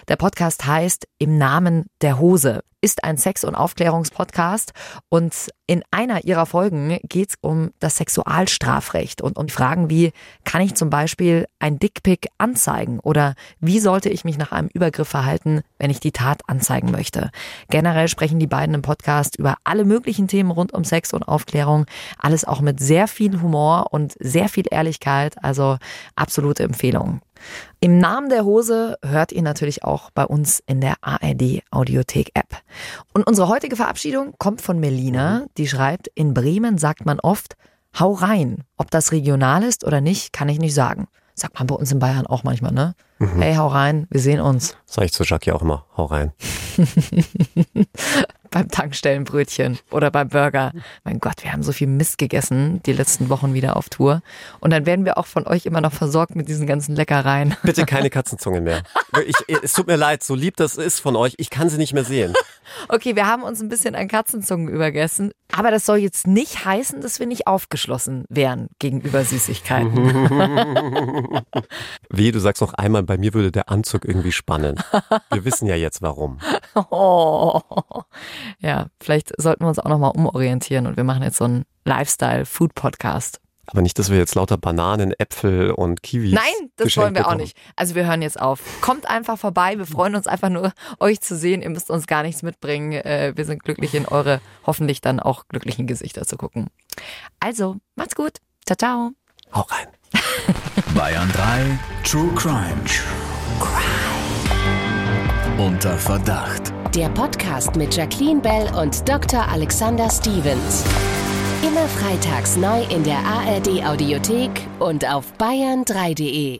Der Podcast heißt Im Namen der Hose ist ein Sex- und Aufklärungspodcast und in einer ihrer Folgen geht es um das Sexualstrafrecht und, und Fragen wie, kann ich zum Beispiel ein Dickpick anzeigen oder wie sollte ich mich nach einem Übergriff verhalten, wenn ich die Tat anzeigen möchte? Generell sprechen die beiden im Podcast über alle möglichen Themen rund um Sex und Aufklärung, alles auch mit sehr viel Humor und sehr viel Ehrlichkeit, also absolute Empfehlung. Im Namen der Hose hört ihr natürlich auch bei uns in der ARD Audiothek App. Und unsere heutige Verabschiedung kommt von Melina, die schreibt, in Bremen sagt man oft, hau rein. Ob das regional ist oder nicht, kann ich nicht sagen. Sagt man bei uns in Bayern auch manchmal, ne? Mhm. Hey, hau rein, wir sehen uns. Sag ich zu Jackie auch immer, hau rein. beim Tankstellenbrötchen oder beim Burger. Mein Gott, wir haben so viel Mist gegessen die letzten Wochen wieder auf Tour. Und dann werden wir auch von euch immer noch versorgt mit diesen ganzen Leckereien. Bitte keine Katzenzunge mehr. Ich, es tut mir leid, so lieb das ist von euch, ich kann sie nicht mehr sehen. Okay, wir haben uns ein bisschen an Katzenzungen übergessen. Aber das soll jetzt nicht heißen, dass wir nicht aufgeschlossen wären gegenüber Süßigkeiten. Wie, du sagst noch einmal, bei mir würde der Anzug irgendwie spannen. Wir wissen ja jetzt warum. Oh. Ja, vielleicht sollten wir uns auch nochmal umorientieren und wir machen jetzt so einen Lifestyle-Food-Podcast. Aber nicht, dass wir jetzt lauter Bananen, Äpfel und Kiwis. Nein, das wollen wir bekommen. auch nicht. Also wir hören jetzt auf. Kommt einfach vorbei. Wir freuen uns einfach nur, euch zu sehen. Ihr müsst uns gar nichts mitbringen. Äh, wir sind glücklich, in eure hoffentlich dann auch glücklichen Gesichter zu gucken. Also, macht's gut. Ciao, ciao. Hau rein. Bayern 3 True Crime. True Crime. Unter Verdacht. Der Podcast mit Jacqueline Bell und Dr. Alexander Stevens. Immer freitags neu in der ARD Audiothek und auf bayern3.de.